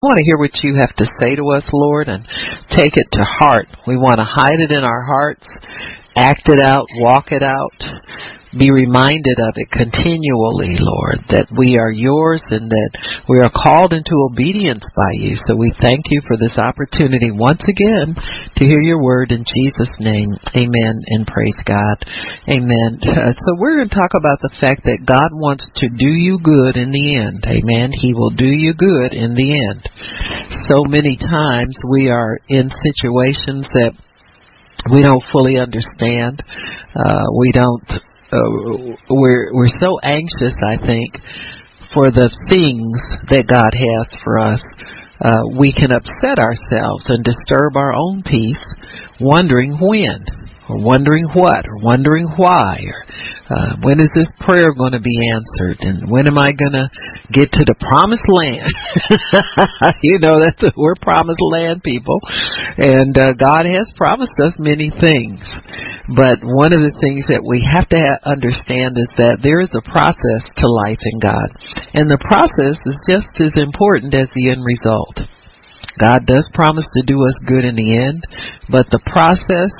I want to hear what you have to say to us, Lord, and take it to heart. We want to hide it in our hearts, act it out, walk it out, be reminded of it continually, Lord, that we are yours and that we are called into obedience by you. So we thank you for this opportunity once again to hear your word in Jesus' name. Amen and praise God. Amen. So we're going to talk about the fact that God wants to do you good in the end. Amen. He will do you good in the end. So many times we are in situations that we don't fully understand. Uh, we don't uh, we're we're so anxious, I think, for the things that God has for us. Uh, we can upset ourselves and disturb our own peace, wondering when or wondering what, or wondering why, or uh, when is this prayer going to be answered, and when am I going to get to the promised land? you know, that's we're promised land people, and uh, God has promised us many things. But one of the things that we have to ha- understand is that there is a process to life in God, and the process is just as important as the end result. God does promise to do us good in the end, but the process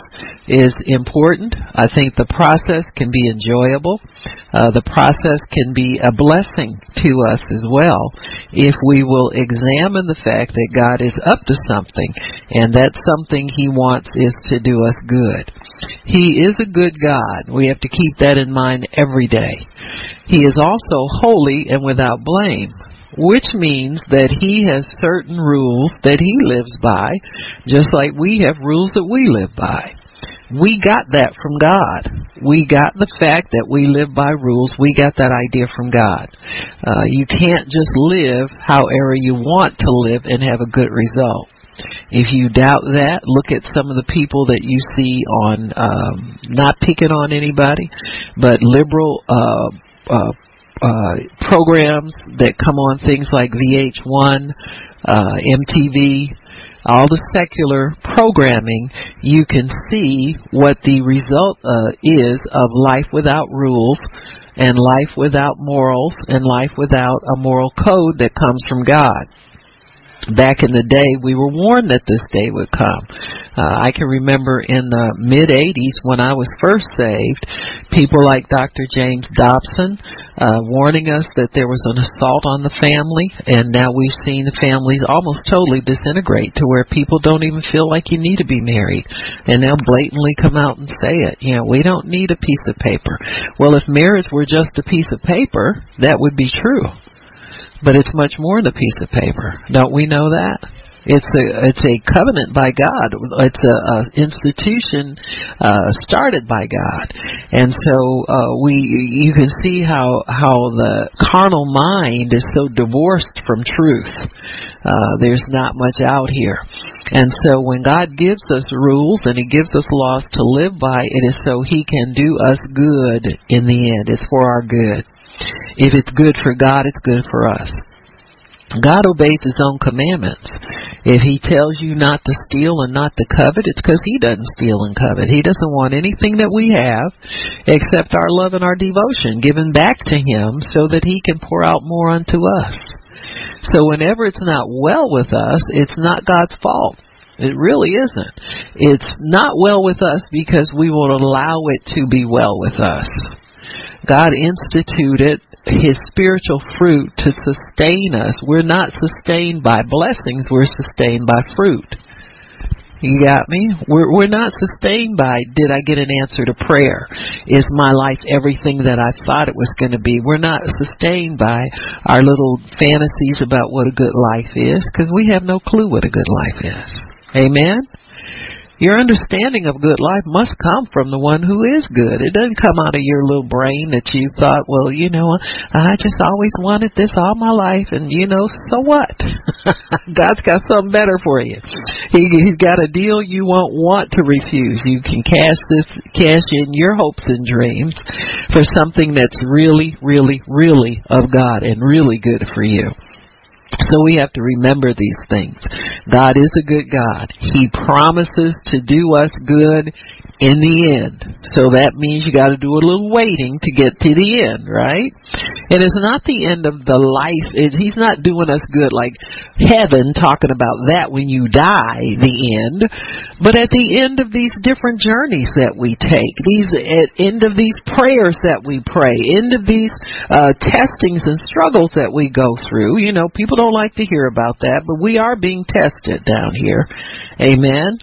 is important. I think the process can be enjoyable. Uh, the process can be a blessing to us as well if we will examine the fact that God is up to something and that something He wants is to do us good. He is a good God. We have to keep that in mind every day. He is also holy and without blame which means that he has certain rules that he lives by, just like we have rules that we live by. We got that from God. We got the fact that we live by rules. We got that idea from God. Uh, you can't just live however you want to live and have a good result. If you doubt that, look at some of the people that you see on, um, not picking on anybody, but liberal uh, uh, uh, programs that come on things like VH1, uh, MTV, all the secular programming, you can see what the result uh, is of life without rules and life without morals and life without a moral code that comes from God back in the day, we were warned that this day would come. Uh, I can remember in the mid 80s when I was first saved, people like Dr. James Dobson uh, warning us that there was an assault on the family, and now we've seen the families almost totally disintegrate to where people don't even feel like you need to be married, and they'll blatantly come out and say it. You know, we don't need a piece of paper. Well, if marriage were just a piece of paper, that would be true. But it's much more than a piece of paper. Don't we know that? It's a it's a covenant by God. It's a, a institution uh, started by God, and so uh, we you can see how how the carnal mind is so divorced from truth. Uh, there's not much out here, and so when God gives us rules and He gives us laws to live by, it is so He can do us good in the end. It's for our good. If it's good for God, it's good for us. God obeys his own commandments. If he tells you not to steal and not to covet, it's because he doesn't steal and covet. He doesn't want anything that we have except our love and our devotion given back to him so that he can pour out more unto us. So whenever it's not well with us, it's not God's fault. It really isn't. It's not well with us because we will allow it to be well with us. God instituted his spiritual fruit to sustain us. We're not sustained by blessings, we're sustained by fruit. You got me? We're we're not sustained by did I get an answer to prayer? Is my life everything that I thought it was going to be? We're not sustained by our little fantasies about what a good life is because we have no clue what a good life is. Amen. Your understanding of good life must come from the one who is good. It doesn't come out of your little brain that you thought, well, you know, I just always wanted this all my life, and you know, so what? God's got something better for you. He, he's got a deal you won't want to refuse. You can cash this, cash in your hopes and dreams for something that's really, really, really of God and really good for you. So we have to remember these things. God is a good God. He promises to do us good in the end. So that means you got to do a little waiting to get to the end, right? And it's not the end of the life. It, he's not doing us good like heaven, talking about that when you die, the end. But at the end of these different journeys that we take, these at end of these prayers that we pray, end of these uh, testings and struggles that we go through. You know, people don't like to hear about that, but we are being tested down here. Amen.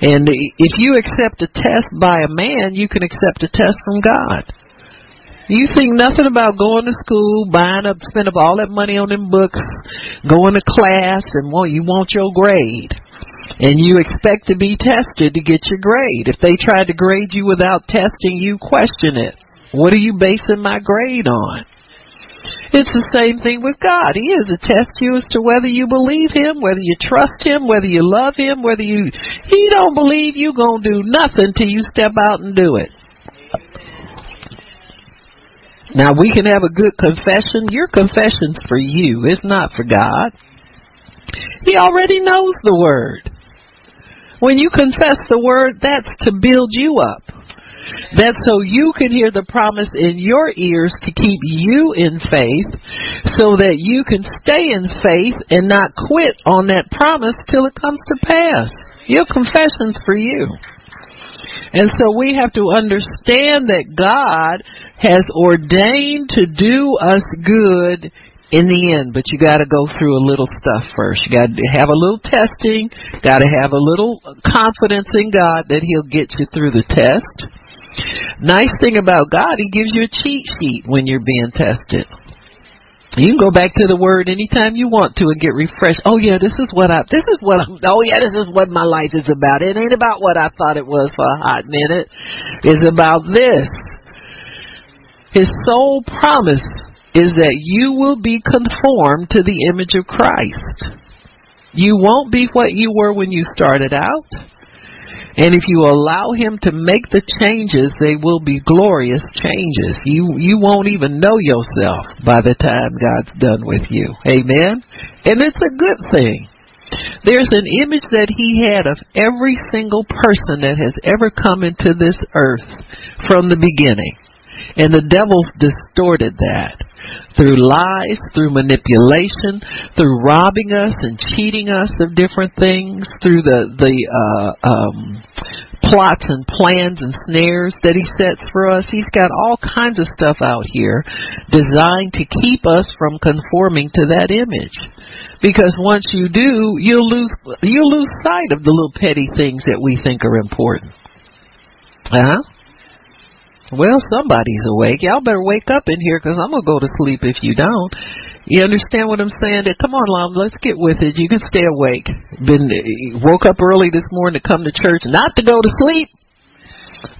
And if you accept a test by a man, you can accept a test from God. You think nothing about going to school, buying up, spending up all that money on them books, going to class, and well, you want your grade, and you expect to be tested to get your grade. If they tried to grade you without testing, you question it. What are you basing my grade on? It's the same thing with God. He is to test you as to whether you believe Him, whether you trust Him, whether you love Him, whether you, He don't believe you gonna do nothing till you step out and do it. Now we can have a good confession. Your confession's for you. It's not for God. He already knows the word. When you confess the word, that's to build you up. That's so you can hear the promise in your ears to keep you in faith so that you can stay in faith and not quit on that promise till it comes to pass. Your confession's for you. And so we have to understand that God has ordained to do us good in the end, but you got to go through a little stuff first. You got to have a little testing, got to have a little confidence in God that He'll get you through the test. Nice thing about God, He gives you a cheat sheet when you're being tested. You can go back to the word anytime you want to and get refreshed. Oh yeah, this is what I this is what I'm oh yeah, this is what my life is about. It ain't about what I thought it was for a hot minute. It's about this. His sole promise is that you will be conformed to the image of Christ. You won't be what you were when you started out. And if you allow him to make the changes, they will be glorious changes. You you won't even know yourself by the time God's done with you. Amen. And it's a good thing. There's an image that he had of every single person that has ever come into this earth from the beginning. And the devil's distorted that through lies, through manipulation, through robbing us and cheating us of different things, through the the uh, um, plots and plans and snares that he sets for us. He's got all kinds of stuff out here designed to keep us from conforming to that image. Because once you do, you'll lose you'll lose sight of the little petty things that we think are important. Huh? Well, somebody's awake. Y'all better wake up in here because I'm going to go to sleep if you don't. You understand what I'm saying? Come on, Lom, let's get with it. You can stay awake. Been eh, woke up early this morning to come to church, not to go to sleep,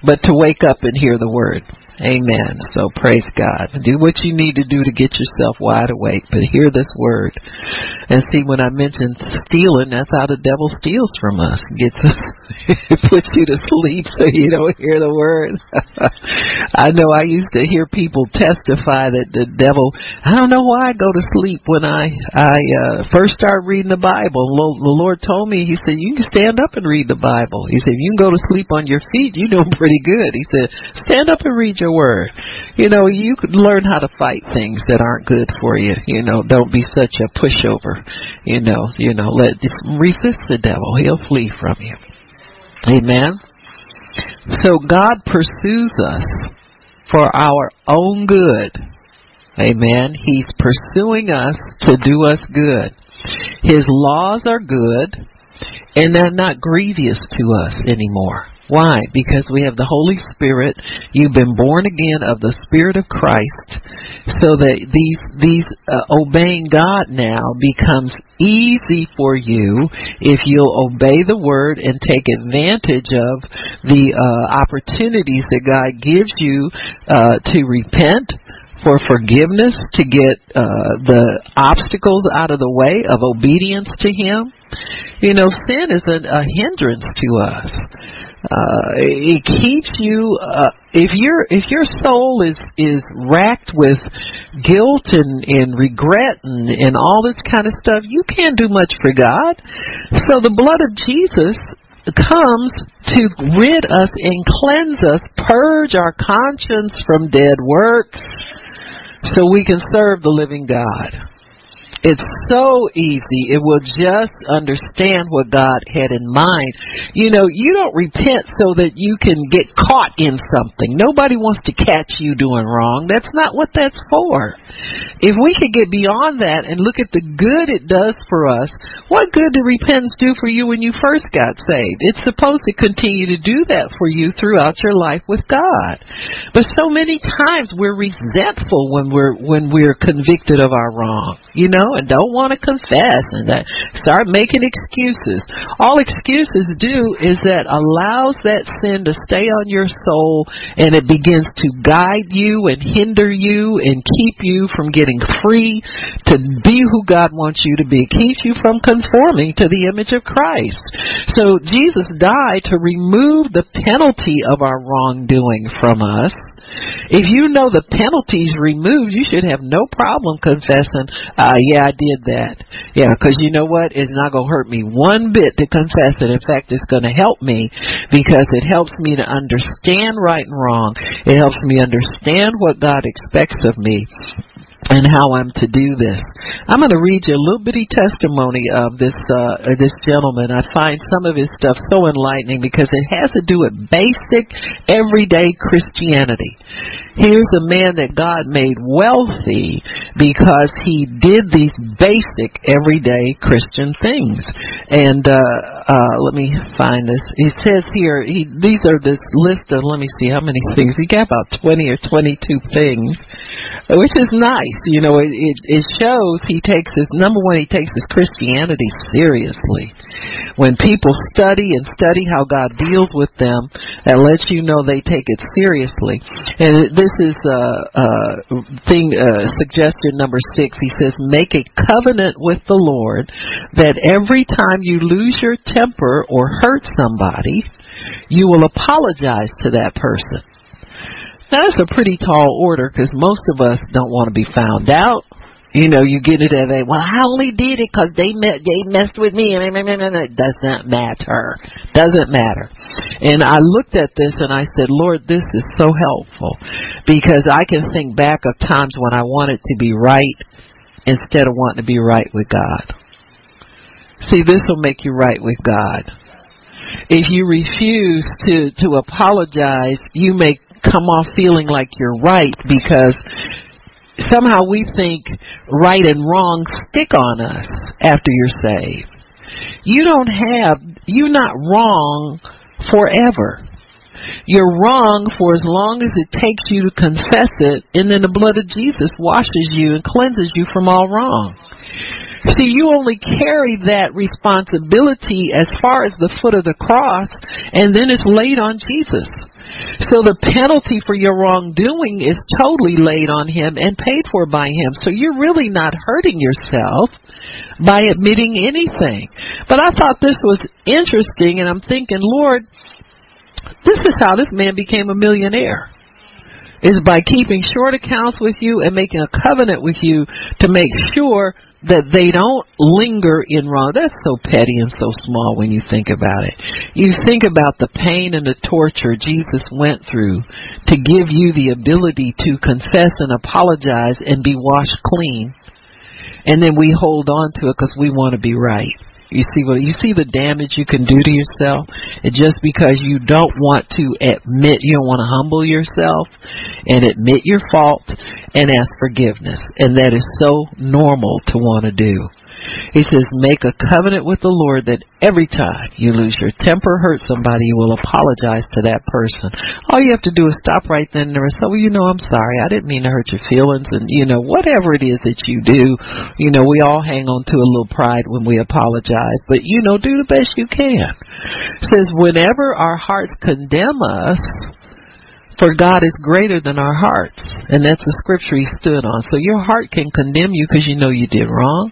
but to wake up and hear the word. Amen. So praise God. Do what you need to do to get yourself wide awake, but hear this word. And see, when I mentioned stealing, that's how the devil steals from us. Gets us, puts you to sleep so you don't hear the word. I know I used to hear people testify that the devil, I don't know why I go to sleep when I, I, uh, first start reading the Bible. The Lord told me, He said, you can stand up and read the Bible. He said, you can go to sleep on your feet. You're doing pretty good. He said, stand up and read your your word. You know, you could learn how to fight things that aren't good for you. You know, don't be such a pushover. You know, you know, let resist the devil. He'll flee from you. Amen. So God pursues us for our own good. Amen. He's pursuing us to do us good. His laws are good and they're not grievous to us anymore. Why? Because we have the Holy Spirit. You've been born again of the Spirit of Christ, so that these these uh, obeying God now becomes easy for you if you'll obey the word and take advantage of the uh, opportunities that God gives you uh, to repent for forgiveness, to get uh, the obstacles out of the way of obedience to Him. You know, sin is a, a hindrance to us uh, it keeps you uh, if your if your soul is is racked with guilt and and regret and and all this kind of stuff you can't do much for god so the blood of jesus comes to rid us and cleanse us, purge our conscience from dead works, so we can serve the living God. It's so easy. It will just understand what God had in mind. You know, you don't repent so that you can get caught in something. Nobody wants to catch you doing wrong. That's not what that's for. If we could get beyond that and look at the good it does for us, what good did repentance do for you when you first got saved? It's supposed to continue to do that for you throughout your life with God. But so many times we're resentful when we're when we're convicted of our wrong. You know, and don't want to confess and that start making excuses. All excuses do is that allows that sin to stay on your soul and it begins to guide you and hinder you and keep you from getting free to be who God wants you to be. keeps you from conforming to the image of Christ. So Jesus died to remove the penalty of our wrongdoing from us. If you know the penalty's removed, you should have no problem confessing, uh, yeah, I did that. Yeah, because you know what? It's not going to hurt me one bit to confess it. In fact, it's going to help me because it helps me to understand right and wrong. It helps me understand what God expects of me and how I'm to do this. I'm going to read you a little bitty testimony of this uh, this gentleman. I find some of his stuff so enlightening because it has to do with basic everyday Christianity. Here's a man that God made wealthy because he did these basic everyday Christian things. And uh, uh, let me find this. He says here, he, these are this list of. Let me see how many things. He got about 20 or 22 things, which is nice you know, it, it, it shows he takes his, number one, he takes his Christianity seriously. When people study and study how God deals with them, that lets you know they take it seriously. And this is, uh, uh, thing, uh, suggestion number six. He says, make a covenant with the Lord that every time you lose your temper or hurt somebody, you will apologize to that person. That's a pretty tall order because most of us don't want to be found out. You know, you get it at a, well, I only did it because they met, they messed with me. And it does not matter. Doesn't matter. And I looked at this and I said, Lord, this is so helpful because I can think back of times when I wanted to be right instead of wanting to be right with God. See, this will make you right with God. If you refuse to, to apologize, you may come off feeling like you're right because somehow we think right and wrong stick on us after you're saved. You don't have, you're not wrong forever. You're wrong for as long as it takes you to confess it, and then the blood of Jesus washes you and cleanses you from all wrong. See, you only carry that responsibility as far as the foot of the cross, and then it's laid on Jesus. So the penalty for your wrongdoing is totally laid on him and paid for by him. So you're really not hurting yourself by admitting anything. But I thought this was interesting and I'm thinking, Lord, this is how this man became a millionaire. Is by keeping short accounts with you and making a covenant with you to make sure that they don't linger in wrong. That's so petty and so small when you think about it. You think about the pain and the torture Jesus went through to give you the ability to confess and apologize and be washed clean. And then we hold on to it because we want to be right. You see what you see the damage you can do to yourself, and just because you don't want to admit, you don't want to humble yourself and admit your fault and ask forgiveness, and that is so normal to want to do. He says, make a covenant with the Lord that every time you lose your temper, hurt somebody, you will apologize to that person. All you have to do is stop right then and there and say, well, you know, I'm sorry. I didn't mean to hurt your feelings. And, you know, whatever it is that you do, you know, we all hang on to a little pride when we apologize. But, you know, do the best you can. It says, whenever our hearts condemn us, for God is greater than our hearts. And that's the scripture he stood on. So your heart can condemn you because you know you did wrong.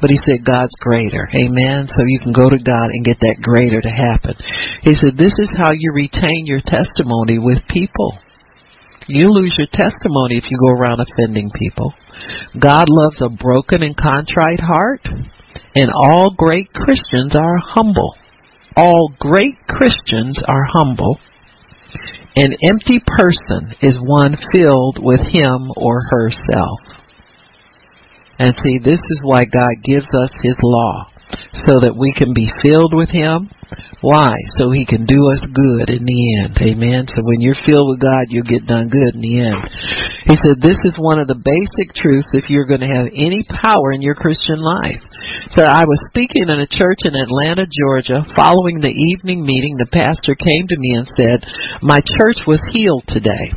But he said God's greater. Amen. So you can go to God and get that greater to happen. He said this is how you retain your testimony with people. You lose your testimony if you go around offending people. God loves a broken and contrite heart, and all great Christians are humble. all great Christians are humble. An empty person is one filled with him or herself. And see, this is why God gives us His law so that we can be filled with Him. Why? So He can do us good in the end. Amen. So when you're filled with God, you'll get done good in the end. He said this is one of the basic truths if you're going to have any power in your Christian life. So I was speaking in a church in Atlanta, Georgia. Following the evening meeting, the pastor came to me and said, my church was healed today.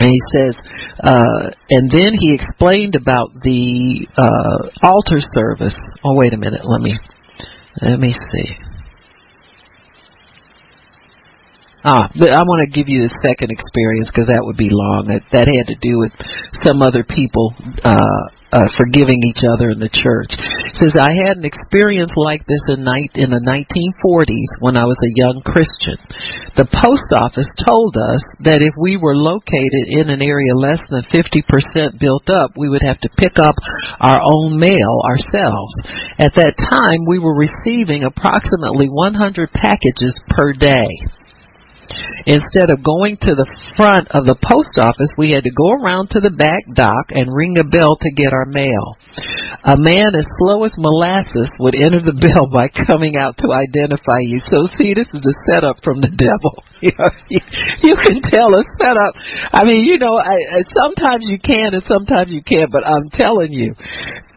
And he says, uh, and then he explained about the uh, altar service. Oh, wait a minute. Let me let me see. Ah, I want to give you the second experience because that would be long. That that had to do with some other people uh, uh, forgiving each other in the church. Says I had an experience like this in night in the 1940s when I was a young Christian. The post office told us that if we were located in an area less than 50% built up, we would have to pick up our own mail ourselves. At that time, we were receiving approximately 100 packages per day. Instead of going to the front of the post office, we had to go around to the back dock and ring a bell to get our mail. A man as slow as molasses would enter the bell by coming out to identify you. So see, this is a setup from the devil. you, can tell a setup. I mean, you know, I, I, sometimes you can and sometimes you can't, but I'm telling you,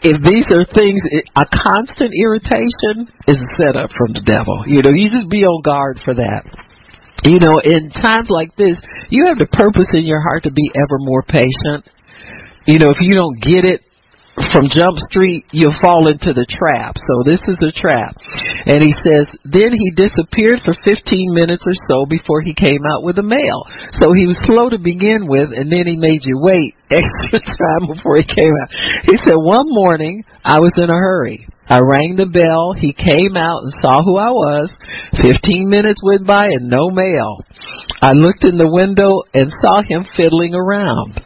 if these are things, a constant irritation is a setup from the devil. You know, you just be on guard for that you know, in times like this, you have the purpose in your heart to be ever more patient. You know, if you don't get it from Jump Street, you'll fall into the trap. So this is the trap. And he says, then he disappeared for 15 minutes or so before he came out with the mail. So he was slow to begin with, and then he made you wait extra time before he came out. He said, one morning, I was in a hurry. I rang the bell. He came out and saw who I was. Fifteen minutes went by and no mail. I looked in the window and saw him fiddling around.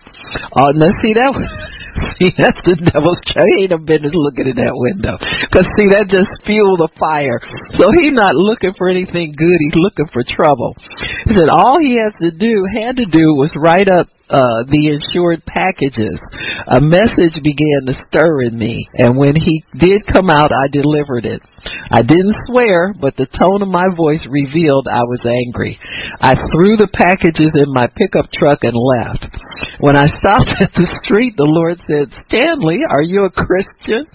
Oh, now see that? see, that's the devil's try. He ain't no business looking in that window. Cause see, that just fueled the fire. So he's not looking for anything good. He's looking for trouble. He said all he has to do, had to do, was write up uh, the insured packages, a message began to stir in me, and when he did come out, I delivered it. I didn't swear, but the tone of my voice revealed I was angry. I threw the packages in my pickup truck and left. When I stopped at the street, the Lord said, Stanley, are you a Christian?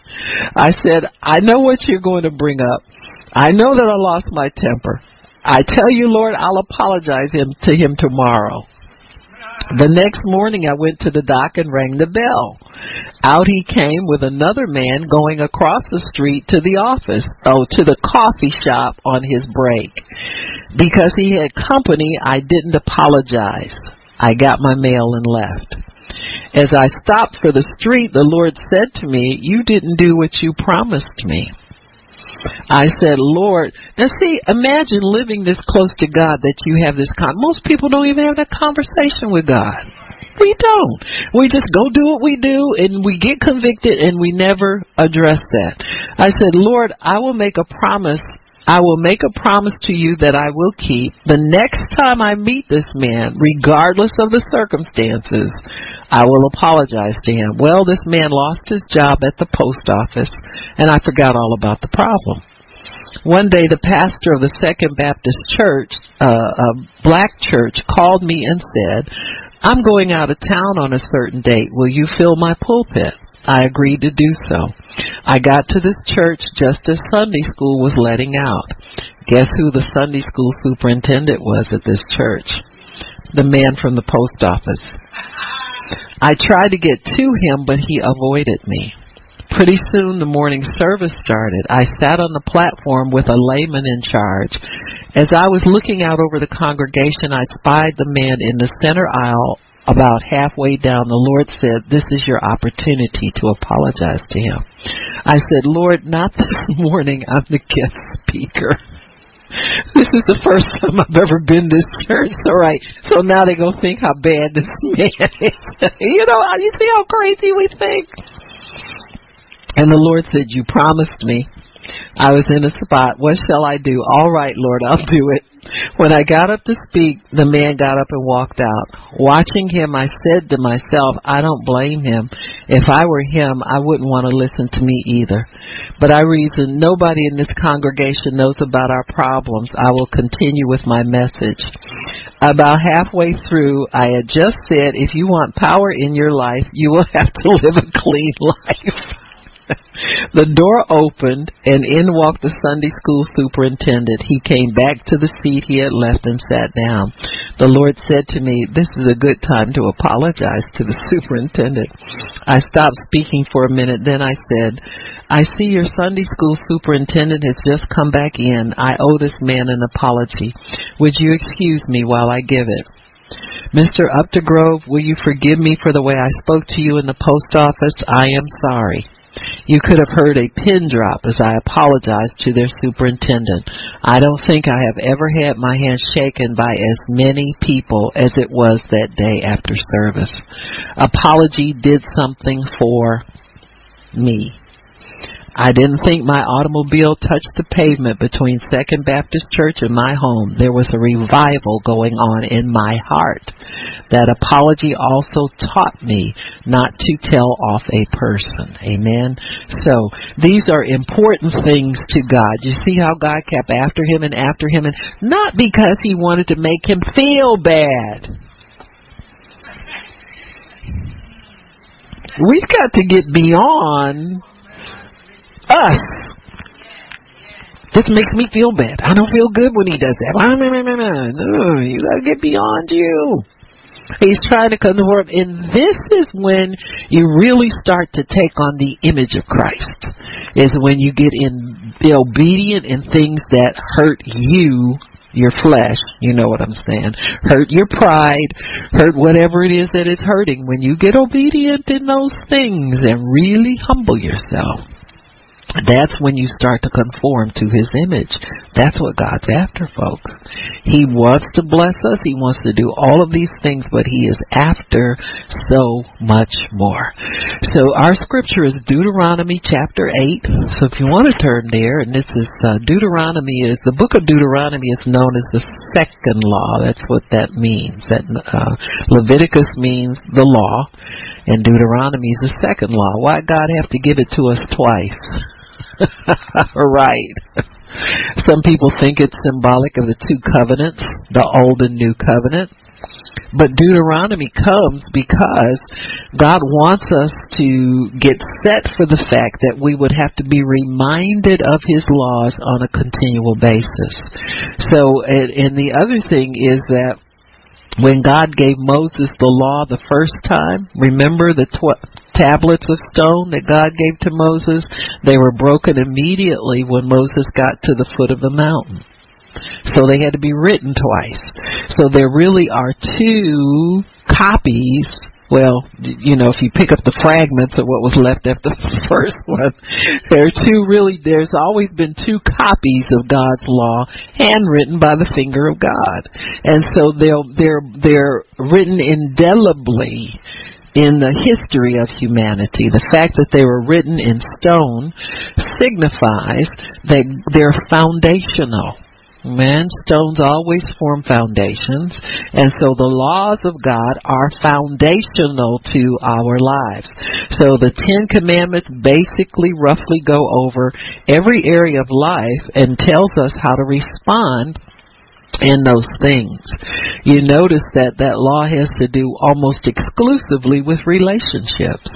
I said, I know what you're going to bring up. I know that I lost my temper. I tell you, Lord, I'll apologize him to him tomorrow. The next morning I went to the dock and rang the bell. Out he came with another man going across the street to the office, oh, to the coffee shop on his break. Because he had company, I didn't apologize. I got my mail and left. As I stopped for the street, the Lord said to me, You didn't do what you promised me. I said, Lord, now see, imagine living this close to God that you have this con. Most people don't even have that conversation with God. We don't. We just go do what we do and we get convicted and we never address that. I said, Lord, I will make a promise I will make a promise to you that I will keep. The next time I meet this man, regardless of the circumstances, I will apologize to him. Well, this man lost his job at the post office, and I forgot all about the problem. One day, the pastor of the Second Baptist Church, uh, a black church, called me and said, I'm going out of town on a certain date. Will you fill my pulpit? I agreed to do so. I got to this church just as Sunday school was letting out. Guess who the Sunday school superintendent was at this church? The man from the post office. I tried to get to him, but he avoided me. Pretty soon the morning service started. I sat on the platform with a layman in charge. As I was looking out over the congregation, I spied the man in the center aisle about halfway down, the Lord said, This is your opportunity to apologize to him. I said, Lord, not this morning. I'm the guest speaker. This is the first time I've ever been this church. All right. So now they're going to think how bad this man is. you know, you see how crazy we think? And the Lord said, You promised me I was in a spot. What shall I do? All right, Lord, I'll do it. When I got up to speak, the man got up and walked out. Watching him, I said to myself, I don't blame him. If I were him, I wouldn't want to listen to me either. But I reasoned, nobody in this congregation knows about our problems. I will continue with my message. About halfway through, I had just said, if you want power in your life, you will have to live a clean life the door opened and in walked the Sunday school superintendent. He came back to the seat he had left and sat down. The Lord said to me, This is a good time to apologize to the superintendent. I stopped speaking for a minute, then I said, I see your Sunday school superintendent has just come back in. I owe this man an apology. Would you excuse me while I give it? Mr. Updegrove, will you forgive me for the way I spoke to you in the post office? I am sorry. You could have heard a pin drop as I apologized to their superintendent. I don't think I have ever had my hand shaken by as many people as it was that day after service. Apology did something for me. I didn't think my automobile touched the pavement between Second Baptist Church and my home. There was a revival going on in my heart. That apology also taught me not to tell off a person. Amen. So these are important things to God. You see how God kept after him and after him and not because he wanted to make him feel bad. We've got to get beyond us. This makes me feel bad. I don't feel good when he does that. No, you gotta get beyond you. He's trying to conform, and this is when you really start to take on the image of Christ. Is when you get in be obedient in things that hurt you your flesh, you know what I'm saying, hurt your pride, hurt whatever it is that is hurting. When you get obedient in those things and really humble yourself, that's when you start to conform to his image. That's what God's after, folks. He wants to bless us. He wants to do all of these things, but he is after so much more. So our scripture is Deuteronomy chapter 8. So if you want to turn there, and this is uh, Deuteronomy is the book of Deuteronomy is known as the second law. That's what that means. That uh, Leviticus means the law, and Deuteronomy is the second law. Why God have to give it to us twice? right. Some people think it's symbolic of the two covenants, the old and new covenant. But Deuteronomy comes because God wants us to get set for the fact that we would have to be reminded of His laws on a continual basis. So, and, and the other thing is that when God gave Moses the law the first time, remember the tw- tablets of stone that God gave to Moses, they were broken immediately when Moses got to the foot of the mountain. So they had to be written twice. So there really are two copies well, you know, if you pick up the fragments of what was left after the first one, there are two really, there's always been two copies of God's law handwritten by the finger of God. And so they're, they're, they're written indelibly in the history of humanity. The fact that they were written in stone signifies that they're foundational. Man, stones always form foundations, and so the laws of God are foundational to our lives. So the Ten Commandments basically roughly go over every area of life and tells us how to respond in those things. You notice that that law has to do almost exclusively with relationships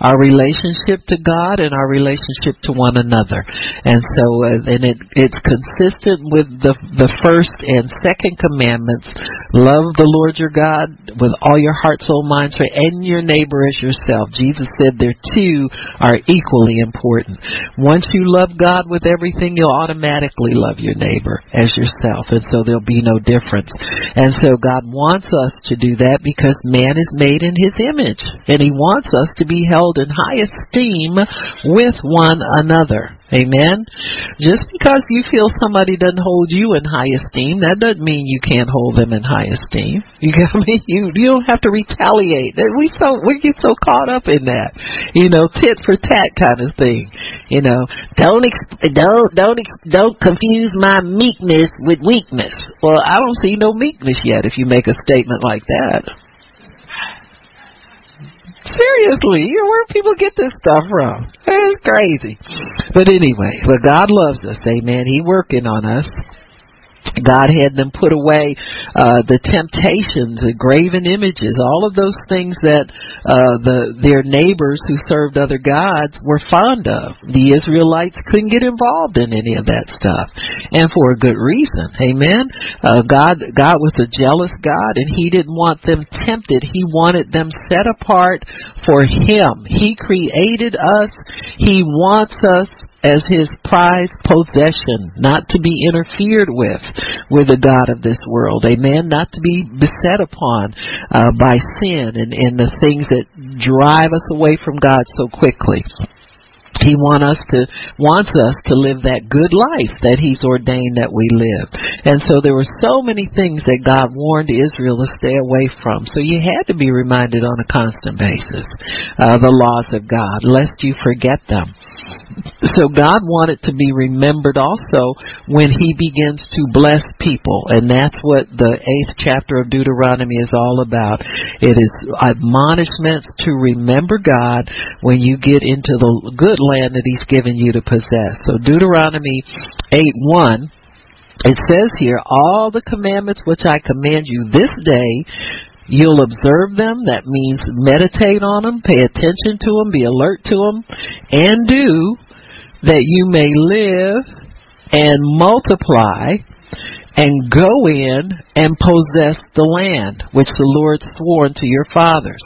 our relationship to God and our relationship to one another. And so, uh, and it, it's consistent with the, the first and second commandments. Love the Lord your God with all your heart, soul, mind, strength, and your neighbor as yourself. Jesus said there two are equally important. Once you love God with everything, you'll automatically love your neighbor as yourself. And so there'll be no difference. And so God wants us to do that because man is made in his image. And he wants us to be held held in high esteem with one another. Amen. Just because you feel somebody doesn't hold you in high esteem, that doesn't mean you can't hold them in high esteem. You got me? You you don't have to retaliate. We so we get so caught up in that, you know, tit for tat kind of thing. You know, don't ex- don't don't ex- don't confuse my meekness with weakness. Well, I don't see no meekness yet if you make a statement like that. Seriously, where people get this stuff from? It's crazy. But anyway, but God loves us, amen. He working on us. God had them put away uh, the temptations, the graven images, all of those things that uh, the their neighbors who served other gods were fond of. The Israelites couldn't get involved in any of that stuff, and for a good reason. Amen. Uh, God God was a jealous God, and He didn't want them tempted. He wanted them set apart for Him. He created us. He wants us as his prized possession, not to be interfered with with the God of this world. Amen. Not to be beset upon uh, by sin and, and the things that drive us away from God so quickly. He want us to wants us to live that good life that He's ordained that we live. And so there were so many things that God warned Israel to stay away from. So you had to be reminded on a constant basis uh, the laws of God, lest you forget them. So God wanted to be remembered also when He begins to bless people, and that's what the eighth chapter of Deuteronomy is all about. It is admonishments to remember God when you get into the good land that he's given you to possess. So Deuteronomy 8 1, it says here, all the commandments which I command you this day, You'll observe them. That means meditate on them, pay attention to them, be alert to them, and do that you may live and multiply and go in and possess the land which the Lord swore unto your fathers.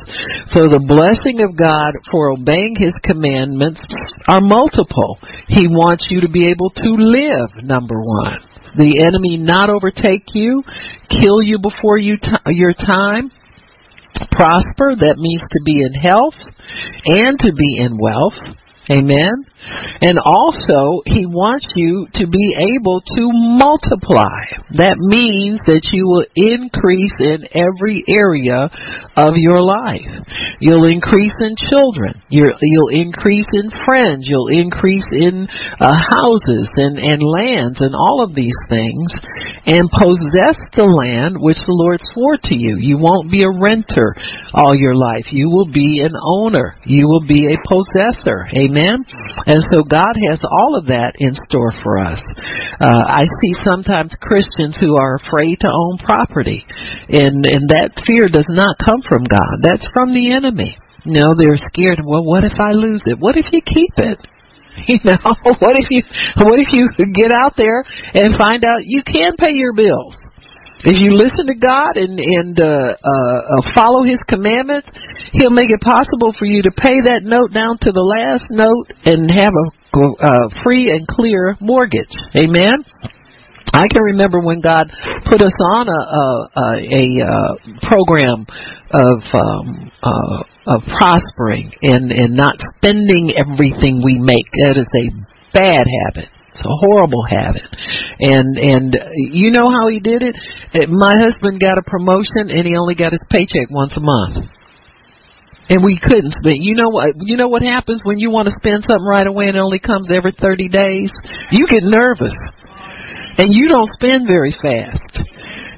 So the blessing of God for obeying his commandments are multiple. He wants you to be able to live, number one. The enemy not overtake you, kill you before you t- your time, prosper, that means to be in health and to be in wealth. Amen. And also, He wants you to be able to multiply. That means that you will increase in every area of your life. You'll increase in children. you will increase in friends. You'll increase in uh, houses and, and lands and all of these things and possess the land which the Lord swore to you. You won't be a renter all your life. You will be an owner. You will be a possessor. Amen. And so God has all of that in store for us. Uh, I see sometimes Christians who are afraid to own property, and and that fear does not come from God. That's from the enemy. You know, they're scared. Well, what if I lose it? What if you keep it? You know, what if you what if you get out there and find out you can pay your bills? If you listen to God and and uh, uh, uh, follow His commandments, He'll make it possible for you to pay that note down to the last note and have a uh, free and clear mortgage. Amen. I can remember when God put us on a a, a, a uh, program of um, uh, of prospering and and not spending everything we make. That is a bad habit. It's a horrible habit. And and you know how he did it? Eh, my husband got a promotion and he only got his paycheck once a month. And we couldn't spend. You know what? You know what happens when you want to spend something right away and it only comes every 30 days? You get nervous. And you don't spend very fast.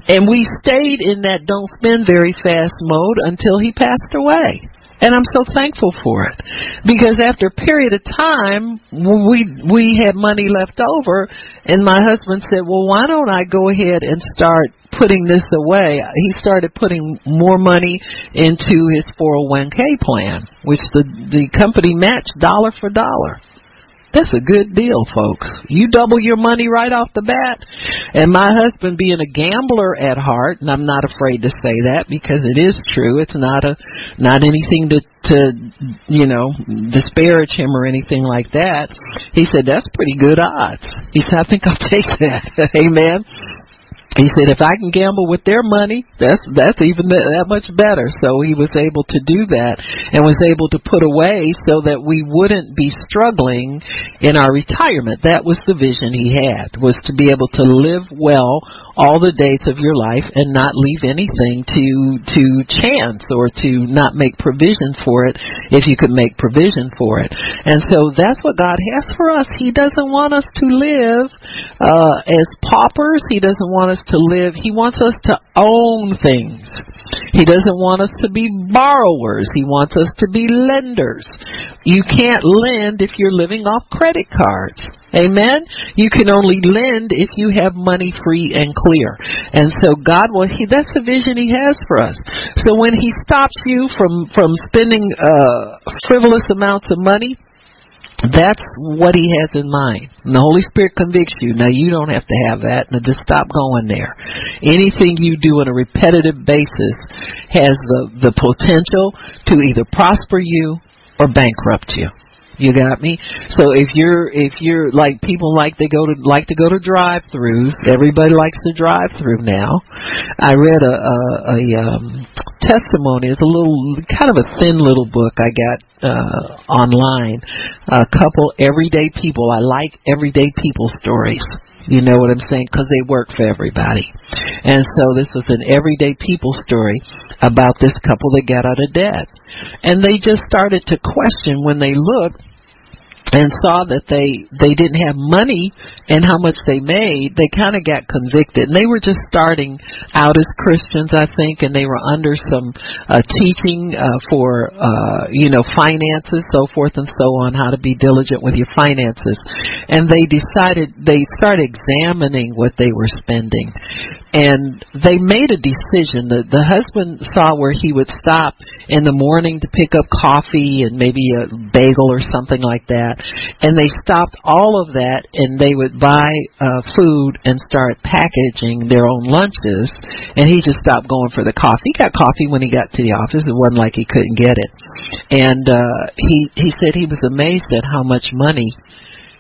And we stayed in that don't spend very fast mode until he passed away. And I'm so thankful for it. Because after a period of time, we, we had money left over, and my husband said, well, why don't I go ahead and start putting this away? He started putting more money into his 401k plan, which the, the company matched dollar for dollar. That's a good deal, folks. You double your money right off the bat. And my husband being a gambler at heart, and I'm not afraid to say that because it is true. It's not a not anything to to you know disparage him or anything like that. He said that's pretty good odds. He said I think I'll take that. Amen. He said if I can gamble with their money, that's that's even that much better. So he was able to do that and was able to put away so that we wouldn't be struggling in our retirement. That was the vision he had was to be able to live well all the days of your life and not leave anything to to chance or to not make provision for it if you could make provision for it. And so that's what God has for us. He doesn't want us to live uh as paupers. He doesn't want us to live. He wants us to own things. He doesn't want us to be borrowers. He wants us to be lenders. You can't lend if you're living off credit cards. Amen. You can only lend if you have money free and clear. And so God will he that's the vision he has for us. So when he stops you from from spending uh frivolous amounts of money, that's what he has in mind. And the Holy Spirit convicts you. Now you don't have to have that. Now just stop going there. Anything you do on a repetitive basis has the the potential to either prosper you or bankrupt you. You got me? So if you're if you're like people like they go to like to go to drive-throughs. Everybody likes to drive-through now. I read a a, a um, testimony. It's a little kind of a thin little book I got uh online. A couple everyday people. I like everyday people stories. You know what I'm saying? Because they work for everybody. And so this was an everyday people story about this couple that got out of debt. And they just started to question when they looked and saw that they they didn't have money and how much they made they kind of got convicted. And they were just starting out as christians i think and they were under some uh teaching uh for uh you know finances so forth and so on how to be diligent with your finances. And they decided they started examining what they were spending and they made a decision. The the husband saw where he would stop in the morning to pick up coffee and maybe a bagel or something like that. And they stopped all of that and they would buy uh food and start packaging their own lunches. And he just stopped going for the coffee. He got coffee when he got to the office. It wasn't like he couldn't get it. And uh he he said he was amazed at how much money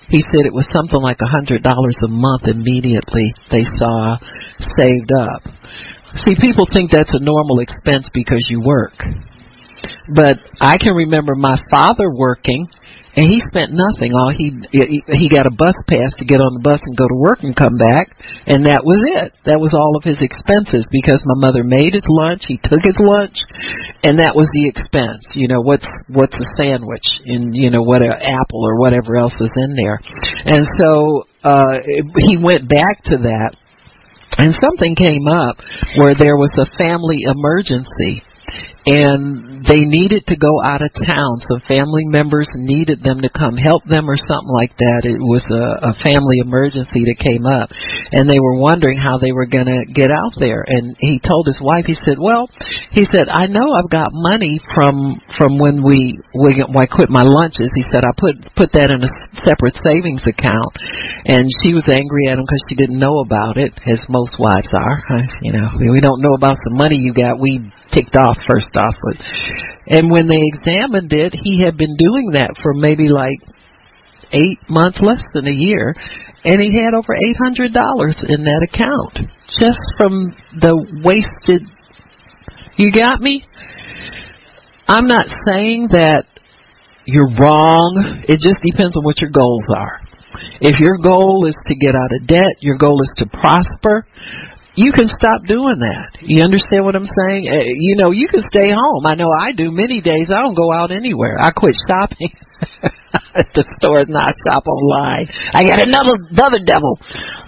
he said it was something like a hundred dollars a month immediately they saw saved up. See people think that's a normal expense because you work. But I can remember my father working and he spent nothing. All he he got a bus pass to get on the bus and go to work and come back, and that was it. That was all of his expenses because my mother made his lunch, he took his lunch, and that was the expense. You know what's what's a sandwich, and you know what an apple or whatever else is in there, and so uh he went back to that. And something came up where there was a family emergency and they needed to go out of town. Some family members needed them to come help them or something like that. It was a, a family emergency that came up, and they were wondering how they were going to get out there. And he told his wife, he said, "Well, he said I know I've got money from from when we when I quit my lunches." He said I put put that in a separate savings account, and she was angry at him because she didn't know about it, as most wives are. You know, we don't know about the money you got. We ticked off first off with and when they examined it he had been doing that for maybe like eight months less than a year and he had over eight hundred dollars in that account just from the wasted you got me? I'm not saying that you're wrong. It just depends on what your goals are. If your goal is to get out of debt your goal is to prosper you can stop doing that. You understand what I'm saying? Uh, you know, you can stay home. I know I do many days. I don't go out anywhere. I quit shopping at the stores and I shop online. I got another another devil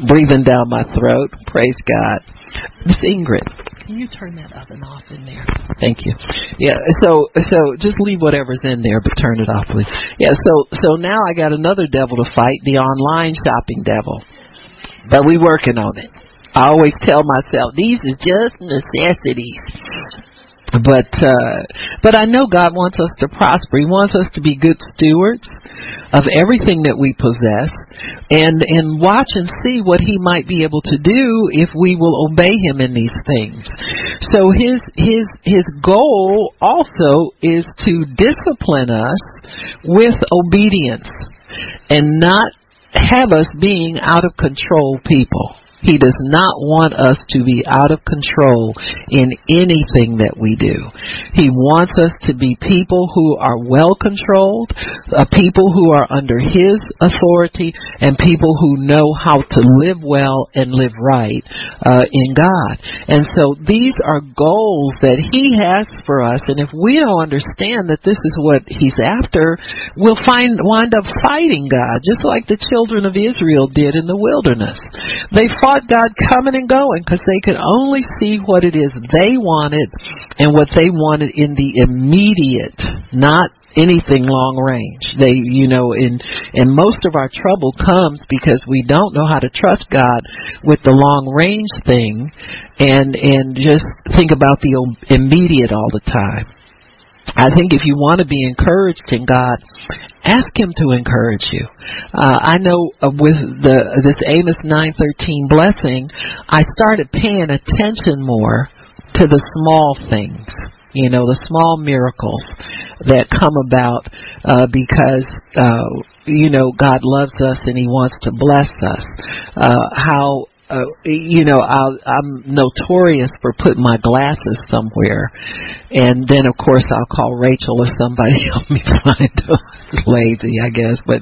breathing down my throat. Praise God. Miss Ingrid, can you turn that oven off in there? Thank you. Yeah, so so just leave whatever's in there, but turn it off, please. Yeah, so so now I got another devil to fight, the online shopping devil. But we working on it. I always tell myself these are just necessities. But uh but I know God wants us to prosper. He wants us to be good stewards of everything that we possess and and watch and see what he might be able to do if we will obey him in these things. So his his his goal also is to discipline us with obedience and not have us being out of control people. He does not want us to be out of control in anything that we do. He wants us to be people who are well controlled, uh, people who are under His authority, and people who know how to live well and live right uh, in God. And so these are goals that He has for us, and if we don't understand that this is what He's after, we'll find wind up fighting God, just like the children of Israel did in the wilderness. They fought God coming and going because they could only see what it is they wanted and what they wanted in the immediate, not anything long range. They, you know, and and most of our trouble comes because we don't know how to trust God with the long range thing, and and just think about the immediate all the time. I think if you want to be encouraged in God, ask Him to encourage you. Uh, I know uh, with the this Amos nine thirteen blessing, I started paying attention more to the small things. You know, the small miracles that come about uh, because uh, you know God loves us and He wants to bless us. Uh, how uh, you know, I'll, I'm notorious for putting my glasses somewhere, and then of course I'll call Rachel or somebody help me find them. It's lazy, I guess, but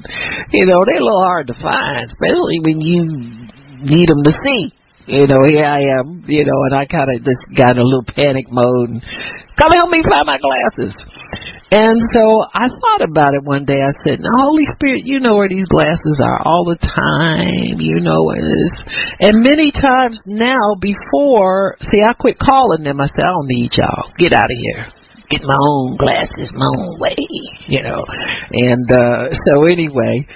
you know they're a little hard to find, especially when you need them to see. You know, here I am, you know, and I kind of just got in a little panic mode. Come help me find my glasses. And so I thought about it one day. I said, Holy Spirit, you know where these glasses are all the time. You know where it is. And many times now before, see, I quit calling them. I said, I don't need y'all. Get out of here. Get my own glasses my own way, you know. And uh so anyway,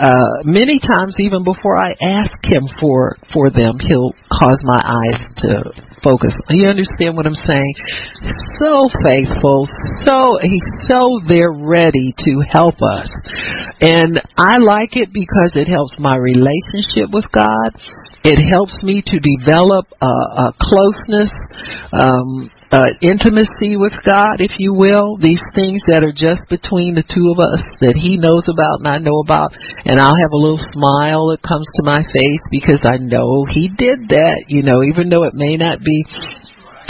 uh, many times even before I ask him for for them, he'll cause my eyes to focus. You understand what I'm saying? So faithful, so he's so there ready to help us, and I like it because it helps my relationship with God. It helps me to develop a, a closeness. Um, uh, intimacy with God, if you will, these things that are just between the two of us that He knows about and I know about, and I'll have a little smile that comes to my face because I know He did that, you know, even though it may not be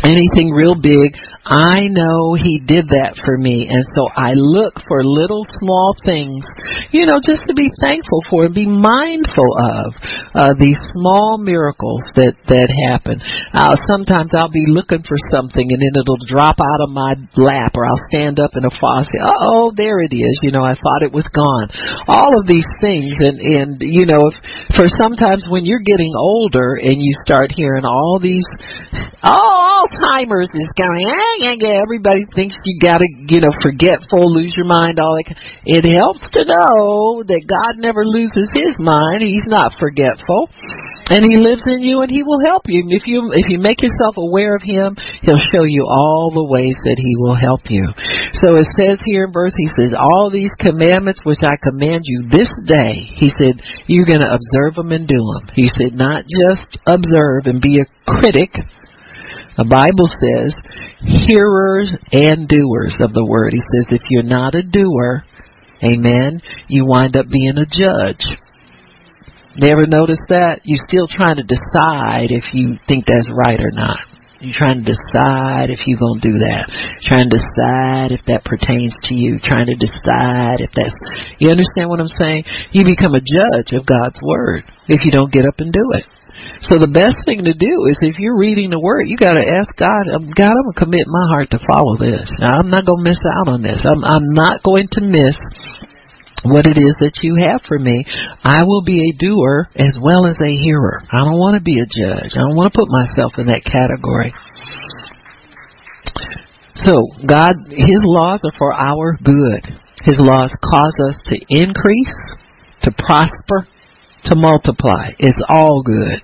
anything real big, I know He did that for me, and so I look for little small things, you know, just to be thankful for and be mindful of uh, these small miracles that that happen. Uh, sometimes I'll be looking for something, and then it'll drop out of my lap, or I'll stand up in a faucet. Oh, there it is. You know, I thought it was gone. All of these things, and and you know, if, for sometimes when you're getting older and you start hearing all these, oh, Alzheimer's is going. Eh, yeah, everybody thinks you gotta, you know, forgetful, lose your mind, all that. It helps to know that God never loses His mind. He's not forgetful, and He lives in you, and He will help you. If you if you make yourself aware of Him, He'll show you all the ways that He will help you. So it says here in verse, He says, "All these commandments which I command you this day," He said, "you're to observe them and do them." He said, not just observe and be a critic the Bible says hearers and doers of the word. He says if you're not a doer, amen, you wind up being a judge. Never noticed that? You're still trying to decide if you think that's right or not. You're trying to decide if you're going to do that. Trying to decide if that pertains to you. Trying to decide if that's. You understand what I'm saying? You become a judge of God's Word if you don't get up and do it. So the best thing to do is if you're reading the Word, you got to ask God, um, God, I'm going to commit my heart to follow this. Now, I'm not going to miss out on this. I'm, I'm not going to miss what it is that you have for me. I will be a doer as well as a hearer. I don't want to be a judge. I don't want to put myself in that category. So, God, His laws are for our good. His laws cause us to increase, to prosper, to multiply. It's all good.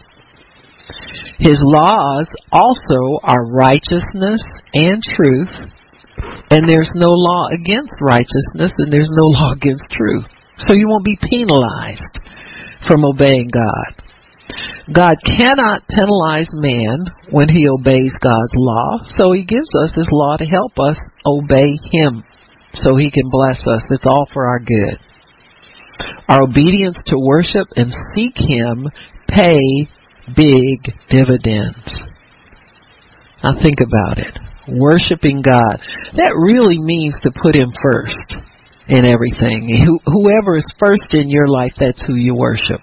His laws also are righteousness and truth, and there's no law against righteousness and there's no law against truth. So you won't be penalized from obeying God. God cannot penalize man when he obeys God's law, so he gives us his law to help us obey him so he can bless us. It's all for our good. Our obedience to worship and seek him pay big dividends. Now think about it. Worshiping God. That really means to put Him first in everything. whoever is first in your life, that's who you worship.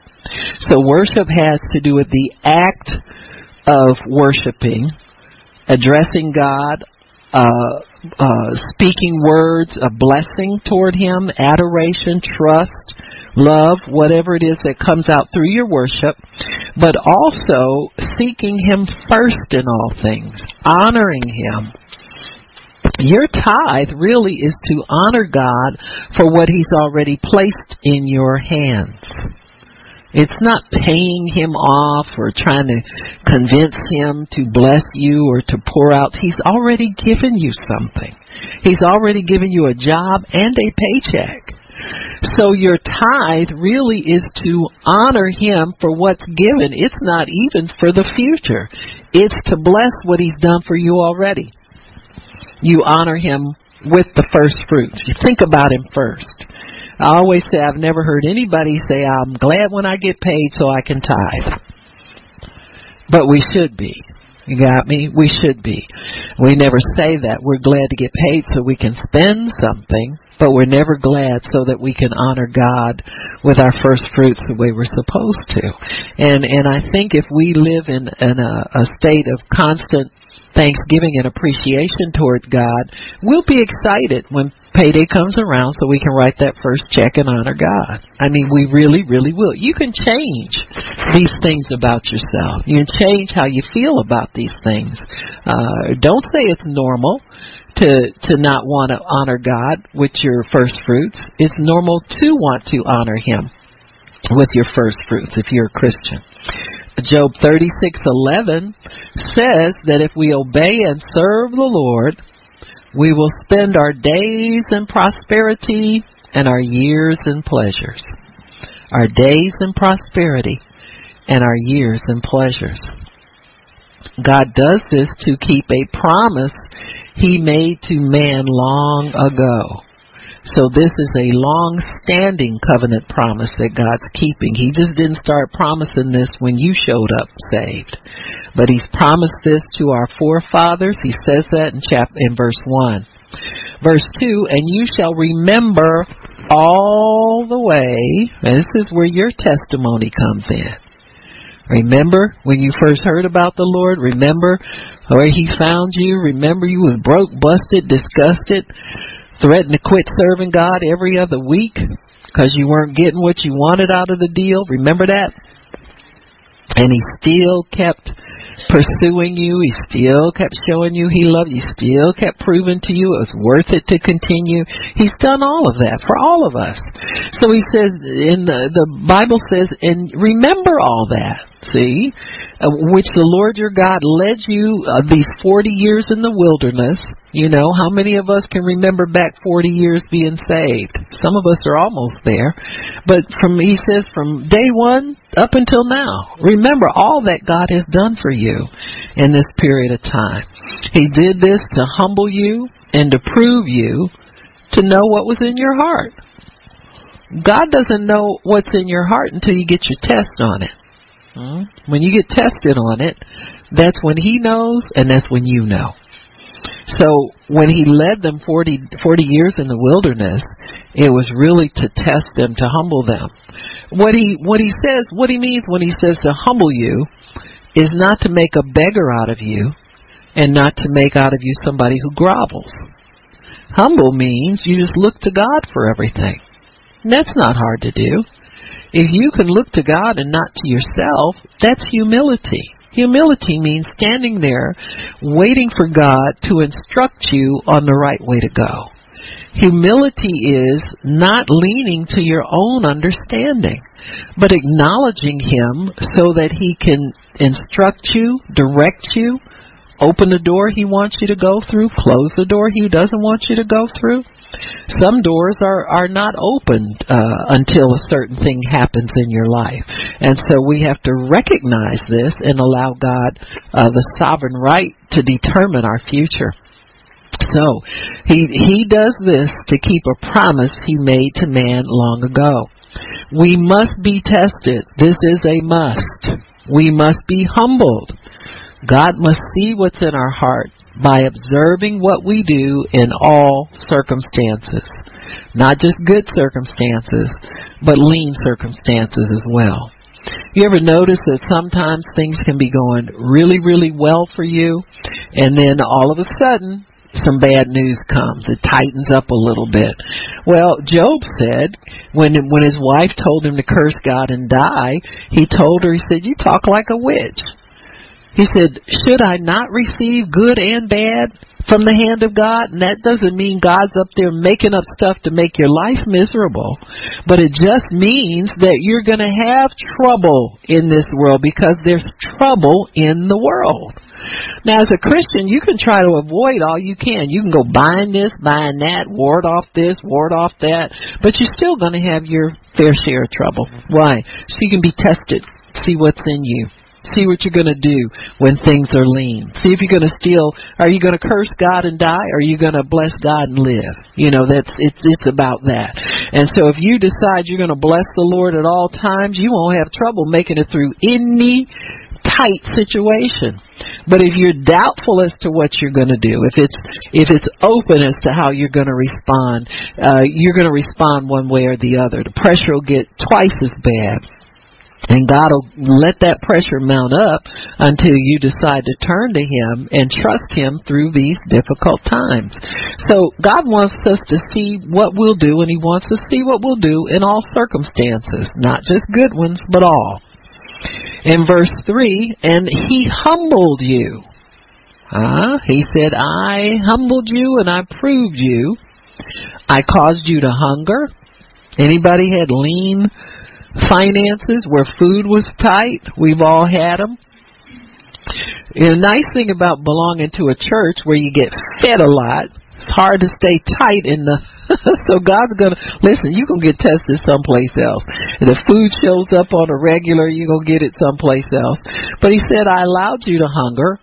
So worship has to do with the act of worshiping, addressing God, uh, uh, speaking words of blessing toward Him, adoration, trust, love, whatever it is that comes out through your worship, but also seeking Him first in all things, honoring Him. Your tithe really is to honor God for what He's already placed in your hands. It's not paying him off or trying to convince him to bless you or to pour out. He's already given you something. He's already given you a job and a paycheck. So your tithe really is to honor him for what's given. It's not even for the future. It's to bless what he's done for you already. You honor him with the first fruits. You think about him first. I always say I've never heard anybody say I'm glad when I get paid so I can tithe. But we should be. You got me? We should be. We never say that. We're glad to get paid so we can spend something, but we're never glad so that we can honor God with our first fruits the way we're supposed to. And and I think if we live in, in a, a state of constant thanksgiving and appreciation toward God, we'll be excited when payday comes around so we can write that first check and honor God. I mean, we really, really will. You can change these things about yourself. You can change how you feel about these things. Uh, don't say it's normal to to not want to honor God with your first fruits. It's normal to want to honor Him with your first fruits if you're a Christian. Job 36:11 says that if we obey and serve the Lord, we will spend our days in prosperity and our years in pleasures. Our days in prosperity and our years in pleasures. God does this to keep a promise he made to man long ago. So this is a long-standing covenant promise that God's keeping. He just didn't start promising this when you showed up saved. But he's promised this to our forefathers. He says that in chapter in verse 1. Verse 2, and you shall remember all the way, this is where your testimony comes in. Remember when you first heard about the Lord? Remember where He found you? Remember you was broke, busted, disgusted, threatened to quit serving God every other week because you weren't getting what you wanted out of the deal. Remember that? And he still kept pursuing you. He still kept showing you he loved you. Still kept proving to you it was worth it to continue. He's done all of that for all of us. So he says in the, the Bible says, and remember all that see, uh, which the Lord your God led you uh, these 40 years in the wilderness. You know, how many of us can remember back 40 years being saved? Some of us are almost there. But from, he says, from day one up until now, remember all that God has done for you in this period of time. He did this to humble you and to prove you to know what was in your heart. God doesn't know what's in your heart until you get your test on it. Hmm? When you get tested on it, that's when he knows and that's when you know. So when he led them 40, 40 years in the wilderness, it was really to test them, to humble them. What he, what he says, what he means when he says to humble you is not to make a beggar out of you and not to make out of you somebody who grovels. Humble means you just look to God for everything. And that's not hard to do. If you can look to God and not to yourself, that's humility. Humility means standing there waiting for God to instruct you on the right way to go. Humility is not leaning to your own understanding, but acknowledging Him so that He can instruct you, direct you, open the door He wants you to go through, close the door He doesn't want you to go through. Some doors are are not opened uh, until a certain thing happens in your life, and so we have to recognize this and allow God uh, the sovereign right to determine our future. So he he does this to keep a promise he made to man long ago. We must be tested. This is a must. We must be humbled. God must see what's in our heart by observing what we do in all circumstances. Not just good circumstances, but lean circumstances as well. You ever notice that sometimes things can be going really, really well for you, and then all of a sudden some bad news comes. It tightens up a little bit. Well, Job said when when his wife told him to curse God and die, he told her, he said, "You talk like a witch." He said, "Should I not receive good and bad from the hand of God?" And that doesn't mean God's up there making up stuff to make your life miserable, but it just means that you're going to have trouble in this world because there's trouble in the world. Now, as a Christian, you can try to avoid all you can. You can go buying this, buying that, ward off this, ward off that, but you're still going to have your fair share of trouble. Why? So you can be tested, see what's in you. See what you're going to do when things are lean. See if you're going to steal. Are you going to curse God and die? Or are you going to bless God and live? You know, that's it's it's about that. And so if you decide you're going to bless the Lord at all times, you won't have trouble making it through any tight situation. But if you're doubtful as to what you're going to do, if it's if it's open as to how you're going to respond, uh, you're going to respond one way or the other. The pressure will get twice as bad. And God will let that pressure mount up until you decide to turn to Him and trust Him through these difficult times. So God wants us to see what we'll do, and He wants us to see what we'll do in all circumstances, not just good ones, but all in verse 3, and he humbled you. Uh, he said, I humbled you and I proved you. I caused you to hunger. Anybody had lean finances where food was tight? We've all had them. The nice thing about belonging to a church where you get fed a lot, it's hard to stay tight in the so God's gonna listen. You gonna get tested someplace else. If the food shows up on a regular, you gonna get it someplace else. But He said, "I allowed you to hunger,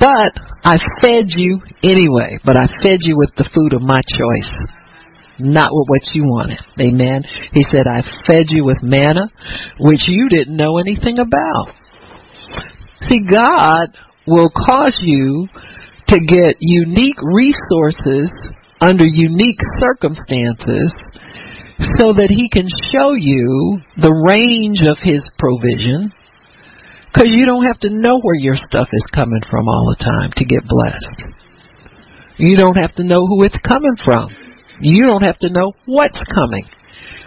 but I fed you anyway. But I fed you with the food of my choice." Not with what you wanted. Amen. He said, I fed you with manna, which you didn't know anything about. See, God will cause you to get unique resources under unique circumstances so that he can show you the range of his provision because you don't have to know where your stuff is coming from all the time to get blessed. You don't have to know who it's coming from. You don't have to know what's coming.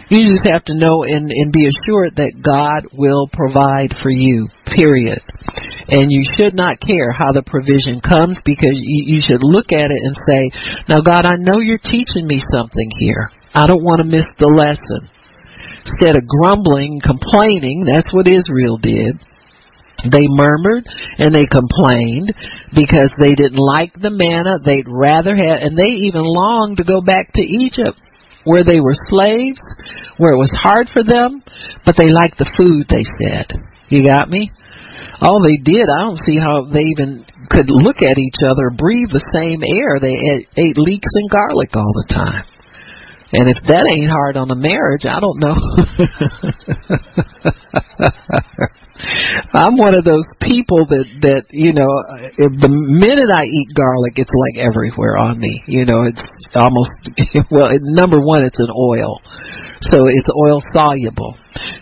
You just have to know and, and be assured that God will provide for you, period. And you should not care how the provision comes because you, you should look at it and say, Now, God, I know you're teaching me something here. I don't want to miss the lesson. Instead of grumbling, complaining, that's what Israel did. They murmured and they complained because they didn't like the manna. They'd rather have, and they even longed to go back to Egypt where they were slaves, where it was hard for them, but they liked the food, they said. You got me? All they did, I don't see how they even could look at each other, breathe the same air. They ate, ate leeks and garlic all the time. And if that ain't hard on a marriage, I don't know. I'm one of those people that that you know, if the minute I eat garlic, it's like everywhere on me. You know, it's almost well. Number one, it's an oil, so it's oil soluble,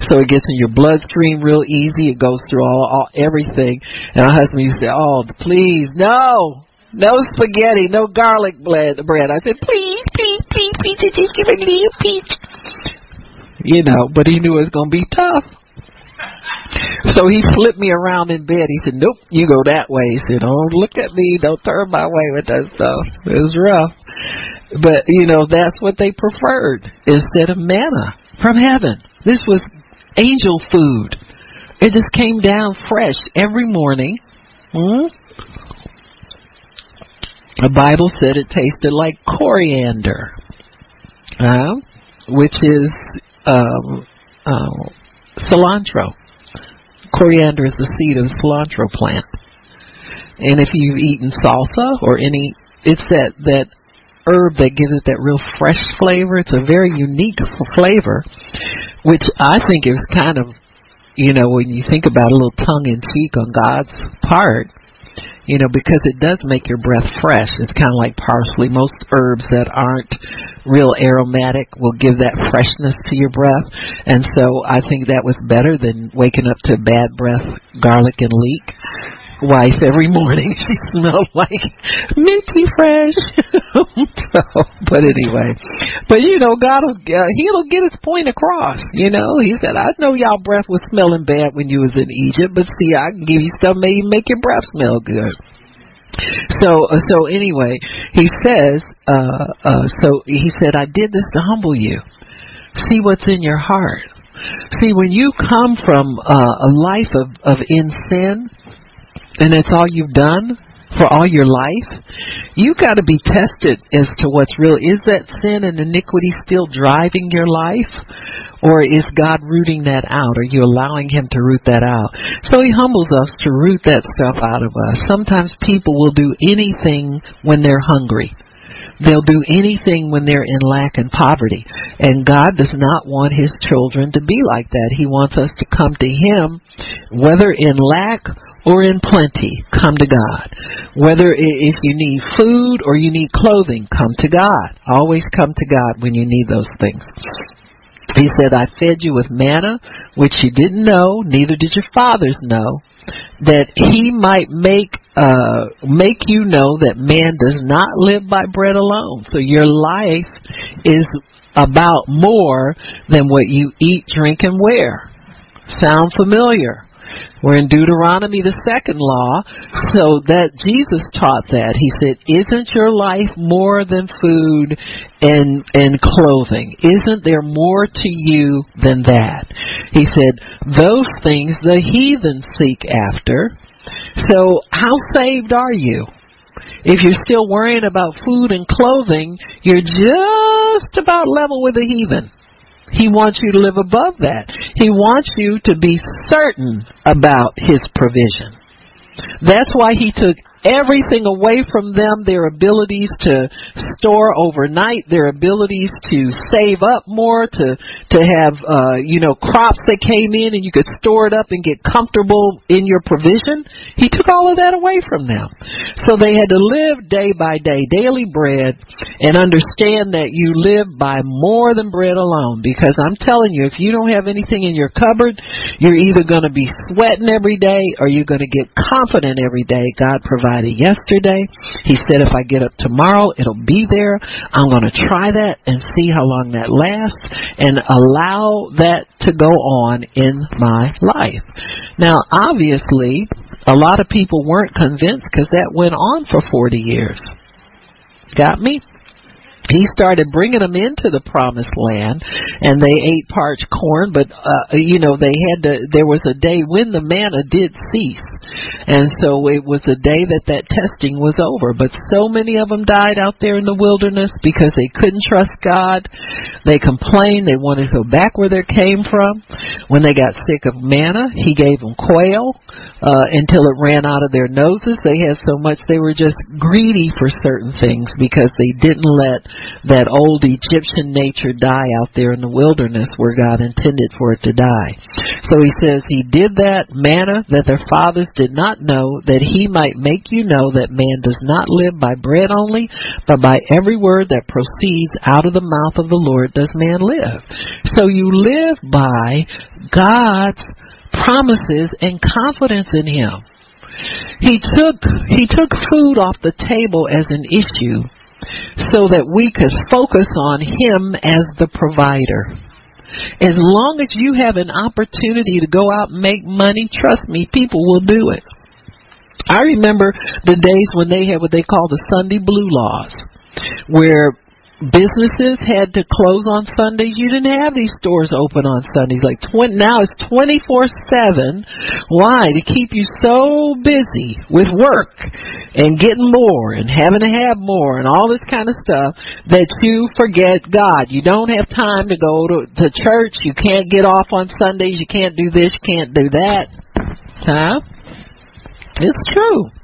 so it gets in your bloodstream real easy. It goes through all, all everything. And my husband used to say, "Oh, please, no." No spaghetti, no garlic bread. Bread. I said, please, please, please, please, just give me a little piece. You know, but he knew it was going to be tough. So he flipped me around in bed. He said, Nope, you go that way. He said, Don't look at me. Don't turn my way with that stuff. It was rough. But, you know, that's what they preferred instead of manna from heaven. This was angel food. It just came down fresh every morning. Hmm? The Bible said it tasted like coriander, uh, which is um, uh, cilantro. Coriander is the seed of the cilantro plant. And if you've eaten salsa or any, it's that, that herb that gives it that real fresh flavor. It's a very unique flavor, which I think is kind of you know, when you think about a little tongue in cheek on God's part, you know, because it does make your breath fresh. It's kind of like parsley. Most herbs that aren't real aromatic will give that freshness to your breath. And so I think that was better than waking up to bad breath, garlic and leek wife every morning. She smelled like minty fresh. so, but anyway, but you know, God will uh, He'll get His point across. You know, He said, "I know y'all breath was smelling bad when you was in Egypt, but see, I can give you something that make your breath smell good." So, uh, so anyway, he says, uh, uh, so he said, I did this to humble you. See what's in your heart. See, when you come from uh, a life of, of in sin, and that's all you've done for all your life, you got to be tested as to what's real. Is that sin and iniquity still driving your life? Or is God rooting that out? Are you allowing Him to root that out? So He humbles us to root that stuff out of us. Sometimes people will do anything when they're hungry. They'll do anything when they're in lack and poverty. And God does not want His children to be like that. He wants us to come to Him, whether in lack or in plenty, come to God. Whether if you need food or you need clothing, come to God. Always come to God when you need those things. He said, I fed you with manna, which you didn't know, neither did your fathers know, that he might make uh, make you know that man does not live by bread alone. So your life is about more than what you eat, drink, and wear. Sound familiar? We're in Deuteronomy, the second law, so that Jesus taught that. He said, Isn't your life more than food and, and clothing? Isn't there more to you than that? He said, Those things the heathen seek after. So, how saved are you? If you're still worrying about food and clothing, you're just about level with the heathen. He wants you to live above that. He wants you to be certain about His provision. That's why He took everything away from them their abilities to store overnight their abilities to save up more to to have uh you know crops that came in and you could store it up and get comfortable in your provision. He took all of that away from them. So they had to live day by day daily bread and understand that you live by more than bread alone. Because i'm telling you if you don't have anything in your cupboard you're either going to be sweating every day or you're going to get confident every day. God provides yesterday. He said if I get up tomorrow, it'll be there. I'm going to try that and see how long that lasts and allow that to go on in my life. Now, obviously, a lot of people weren't convinced because that went on for 40 years. Got me? He started bringing them into the promised land and they ate parched corn but uh you know they had to there was a day when the manna did cease and so it was the day that that testing was over. But so many of them died out there in the wilderness because they couldn't trust god. They complained. They wanted to go back where they came from. When they got sick of manna he gave them quail uh until it ran out of their noses. They had so much they were just greedy for certain things because they didn't let that old Egyptian nature die out there in the wilderness where God intended for it to die. So he says he did that manna that their fathers did not know that he might make you know that man does not live by bread only, but by every word that proceeds out of the mouth of the Lord does man live. So you live by God's promises and confidence in him. He took he took food off the table as an issue so that we could focus on Him as the provider. As long as you have an opportunity to go out and make money, trust me, people will do it. I remember the days when they had what they call the Sunday blue laws, where businesses had to close on Sundays. You didn't have these stores open on Sundays. Like 20, now it's 24/7. Why? To keep you so busy with work and getting more and having to have more and all this kind of stuff that you forget God. You don't have time to go to, to church. You can't get off on Sundays. You can't do this. You can't do that. Huh? It's true.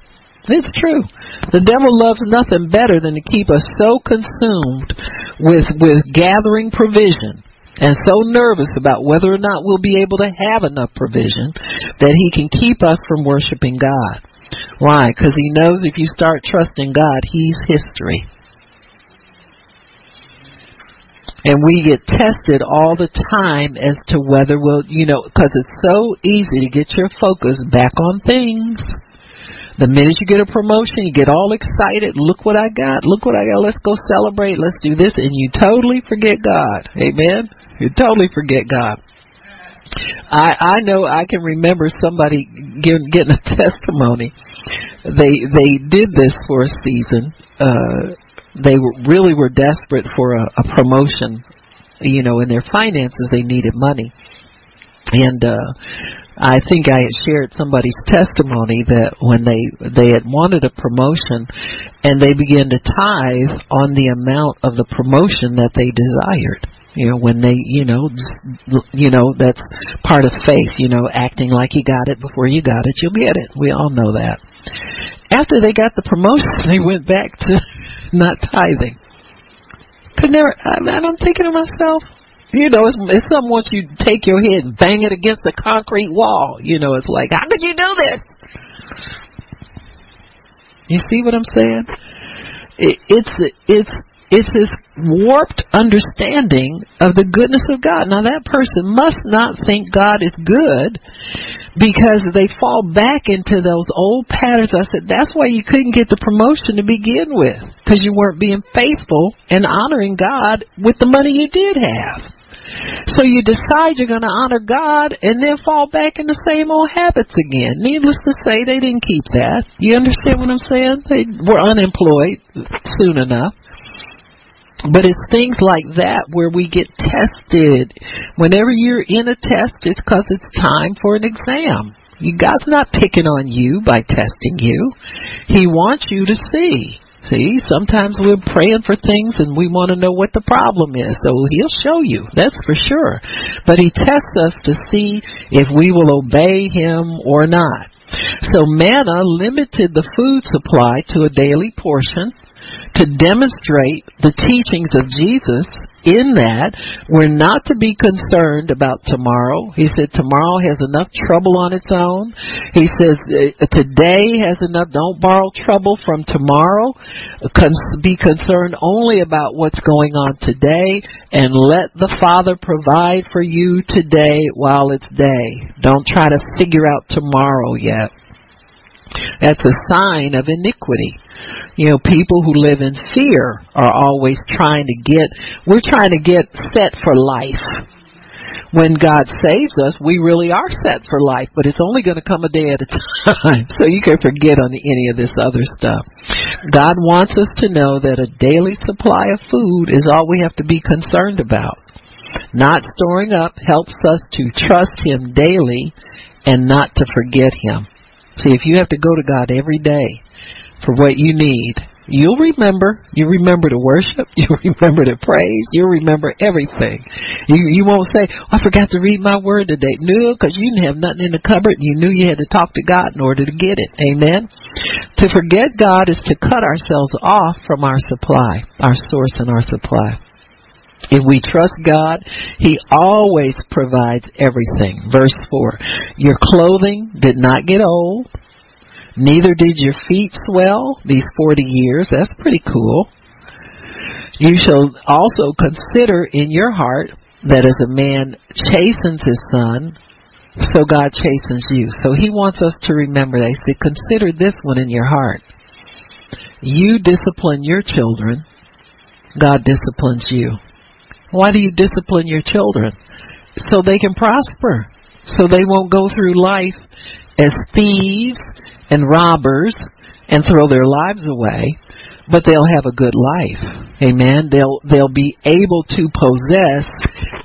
It's true. The devil loves nothing better than to keep us so consumed with with gathering provision and so nervous about whether or not we'll be able to have enough provision that he can keep us from worshiping God. Why? Because he knows if you start trusting God, he's history. And we get tested all the time as to whether we'll, you know, because it's so easy to get your focus back on things. The minute you get a promotion, you get all excited. Look what I got. Look what I got. Let's go celebrate. Let's do this. And you totally forget God. Amen. You totally forget God. I I know I can remember somebody getting getting a testimony. They they did this for a season. Uh they were, really were desperate for a, a promotion. You know, in their finances they needed money. And uh I think I had shared somebody's testimony that when they they had wanted a promotion and they began to tithe on the amount of the promotion that they desired. You know, when they, you know, you know, that's part of faith, you know, acting like you got it before you got it, you'll get it. We all know that. After they got the promotion, they went back to not tithing. Could never, I, I'm thinking to myself, you know, it's, it's something once you take your head and bang it against a concrete wall. You know, it's like, how could you do this? You see what I'm saying? It, it's it's it's this warped understanding of the goodness of God. Now that person must not think God is good because they fall back into those old patterns. I said that's why you couldn't get the promotion to begin with because you weren't being faithful and honoring God with the money you did have. So you decide you're going to honor God and then fall back in the same old habits again. Needless to say, they didn't keep that. You understand what I'm saying? They were unemployed soon enough. But it's things like that where we get tested. Whenever you're in a test, it's because it's time for an exam. God's not picking on you by testing you. He wants you to see. See, sometimes we're praying for things and we want to know what the problem is. So he'll show you, that's for sure. But he tests us to see if we will obey him or not. So manna limited the food supply to a daily portion to demonstrate the teachings of Jesus in that we're not to be concerned about tomorrow. He said tomorrow has enough trouble on its own. He says uh, today has enough. Don't borrow trouble from tomorrow. be concerned only about what's going on today and let the Father provide for you today while it's day. Don't try to figure out tomorrow yet. That's a sign of iniquity. You know, people who live in fear are always trying to get, we're trying to get set for life. When God saves us, we really are set for life, but it's only going to come a day at a time. So you can forget on any of this other stuff. God wants us to know that a daily supply of food is all we have to be concerned about. Not storing up helps us to trust Him daily and not to forget Him. See, if you have to go to God every day for what you need, you'll remember. You remember to worship. You remember to praise. You remember everything. You you won't say, oh, "I forgot to read my word today." No, because you didn't have nothing in the cupboard. You knew you had to talk to God in order to get it. Amen. To forget God is to cut ourselves off from our supply, our source and our supply. If we trust God, He always provides everything. Verse 4 Your clothing did not get old, neither did your feet swell these 40 years. That's pretty cool. You shall also consider in your heart that as a man chastens his son, so God chastens you. So He wants us to remember that. He said, Consider this one in your heart. You discipline your children, God disciplines you. Why do you discipline your children? So they can prosper. So they won't go through life as thieves and robbers and throw their lives away, but they'll have a good life. Amen. They'll they'll be able to possess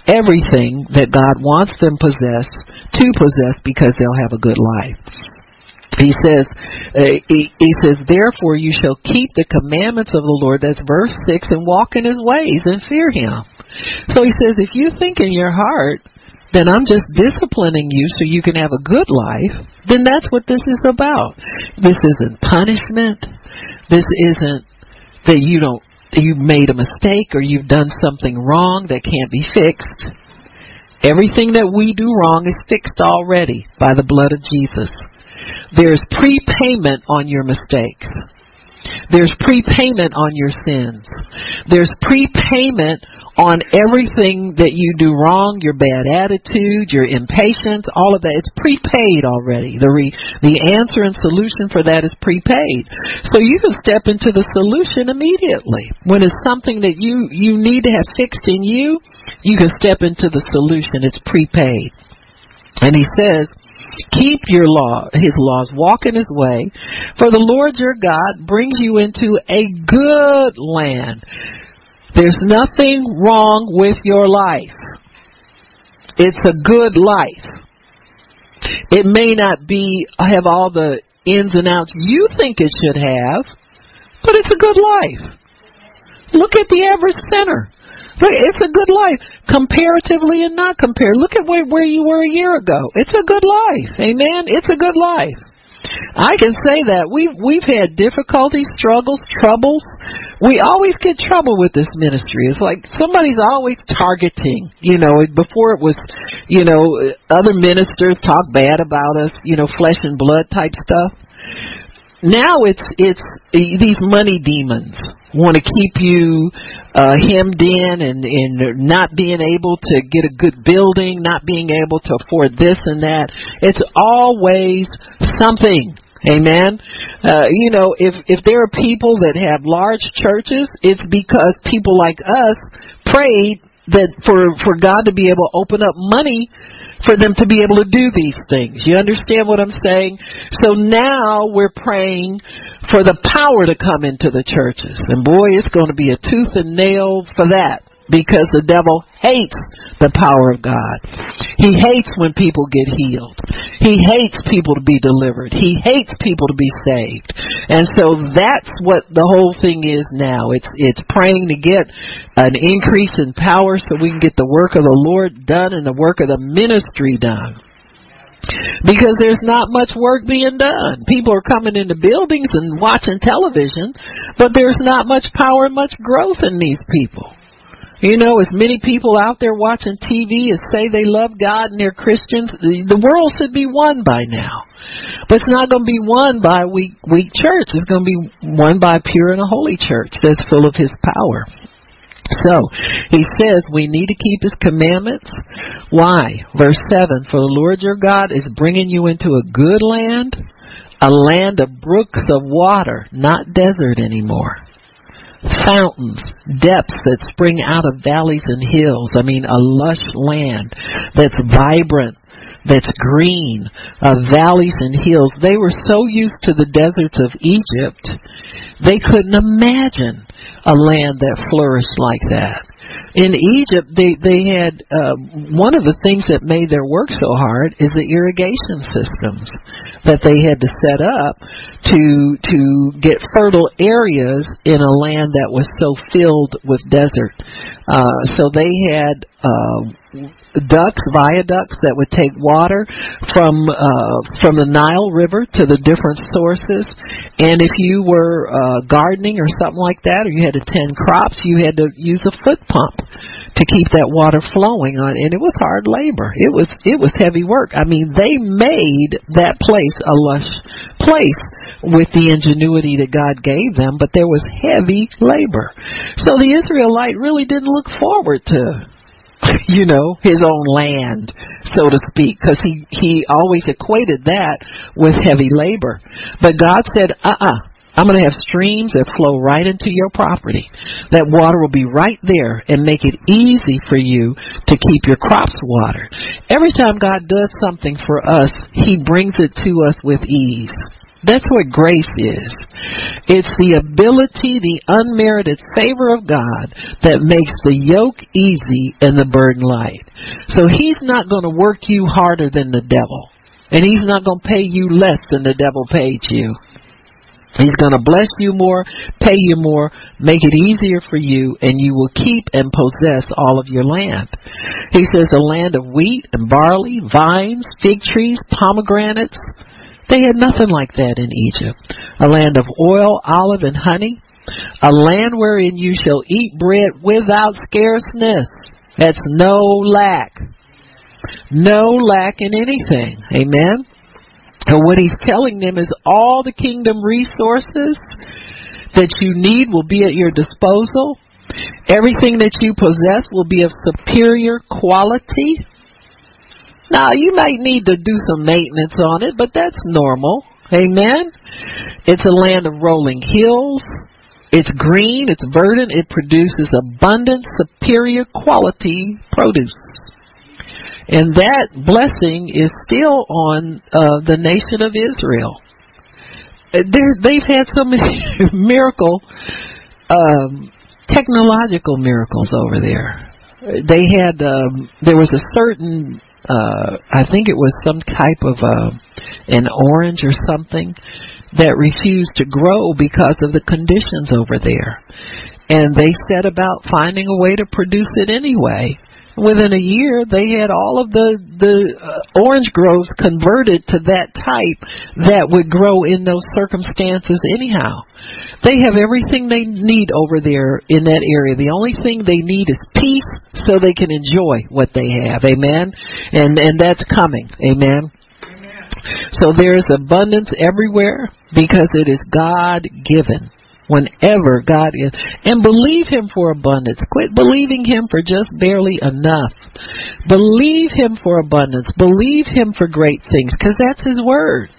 everything that God wants them possess to possess because they'll have a good life. He says, uh, he, he says, therefore you shall keep the commandments of the Lord. That's verse six, and walk in His ways and fear Him. So he says, if you think in your heart then I'm just disciplining you so you can have a good life, then that's what this is about. This isn't punishment. This isn't that you don't you've made a mistake or you've done something wrong that can't be fixed. Everything that we do wrong is fixed already by the blood of Jesus. There's prepayment on your mistakes. There's prepayment on your sins. There's prepayment on everything that you do wrong, your bad attitude, your impatience, all of that. It's prepaid already. The re, the answer and solution for that is prepaid. So you can step into the solution immediately. When it's something that you you need to have fixed in you, you can step into the solution. It's prepaid. And he says, Keep your law, his laws, walk in his way, for the Lord your God brings you into a good land. There's nothing wrong with your life. It's a good life. It may not be have all the ins and outs you think it should have, but it's a good life. Look at the average sinner. It's a good life, comparatively and not compared. Look at where, where you were a year ago. It's a good life. Amen. It's a good life. I can say that we've we've had difficulties, struggles, troubles. We always get trouble with this ministry. It's like somebody's always targeting. You know, before it was, you know, other ministers talk bad about us. You know, flesh and blood type stuff now it's it's these money demons want to keep you uh hemmed in and and not being able to get a good building not being able to afford this and that. It's always something. Amen? Uh you know if if there are people that have large churches it's because people like us prayed that for for God to be able to open up money for them to be able to do these things. You understand what I'm saying? So now we're praying for the power to come into the churches. And boy, it's going to be a tooth and nail for that because the devil hates the power of God. He hates when people get healed. He hates people to be delivered. He hates people to be saved. And so that's what the whole thing is now. It's it's praying to get an increase in power so we can get the work of the Lord done and the work of the ministry done because there's not much work being done. People are coming into buildings and watching television, but there's not much power and much growth in these people. You know, as many people out there watching TV as say they love God and they're Christians, the, world should be won by now. But it's not going to be won by weak, weak church. It's going to be won by a pure and a holy church that's full of His power. So, he says we need to keep his commandments. Why? Verse 7 For the Lord your God is bringing you into a good land, a land of brooks of water, not desert anymore fountains, depths that spring out of valleys and hills. I mean, a lush land that's vibrant, that's green, uh, valleys and hills. They were so used to the deserts of Egypt, they couldn't imagine a land that flourished like that in Egypt, they they had uh, one of the things that made their work so hard is the irrigation systems that they had to set up to to get fertile areas in a land that was so filled with desert. Uh, so they had uh, ducts, viaducts that would take water from uh, from the Nile River to the different sources. And if you were uh, gardening or something like that, or you had to tend crops, you had to use a foot pump to keep that water flowing on. And it was hard labor. It was it was heavy work. I mean, they made that place a lush place with the ingenuity that God gave them, but there was heavy labor. So the Israelite really didn't look forward to you know, his own land, so to speak, because he he always equated that with heavy labor. But God said, "Uh-uh, I'm going to have streams that flow right into your property. That water will be right there and make it easy for you to keep your crops watered. Every time God does something for us, He brings it to us with ease. That's what grace is. It's the ability, the unmerited favor of God that makes the yoke easy and the burden light. So He's not going to work you harder than the devil. And He's not going to pay you less than the devil paid you. He's going to bless you more, pay you more, make it easier for you, and you will keep and possess all of your land. He says a land of wheat and barley, vines, fig trees, pomegranates, they had nothing like that in Egypt. A land of oil, olive, and honey, A land wherein you shall eat bread without scarceness. That's no lack. No lack in anything. Amen. And what he's telling them is all the kingdom resources that you need will be at your disposal. Everything that you possess will be of superior quality. Now, you might need to do some maintenance on it, but that's normal. Amen. It's a land of rolling hills. It's green, it's verdant, it produces abundant, superior quality produce. And that blessing is still on uh, the nation of Israel. They're, they've had so many miracle, um, technological miracles over there. They had, um, there was a certain uh I think it was some type of uh an orange or something that refused to grow because of the conditions over there. And they set about finding a way to produce it anyway. Within a year, they had all of the the uh, orange groves converted to that type that would grow in those circumstances anyhow. They have everything they need over there in that area. The only thing they need is peace so they can enjoy what they have. Amen. And and that's coming. Amen. So there is abundance everywhere because it is God given whenever God is. And believe Him for abundance. Quit believing Him for just barely enough. Believe Him for abundance. Believe Him for great things because that's His Word.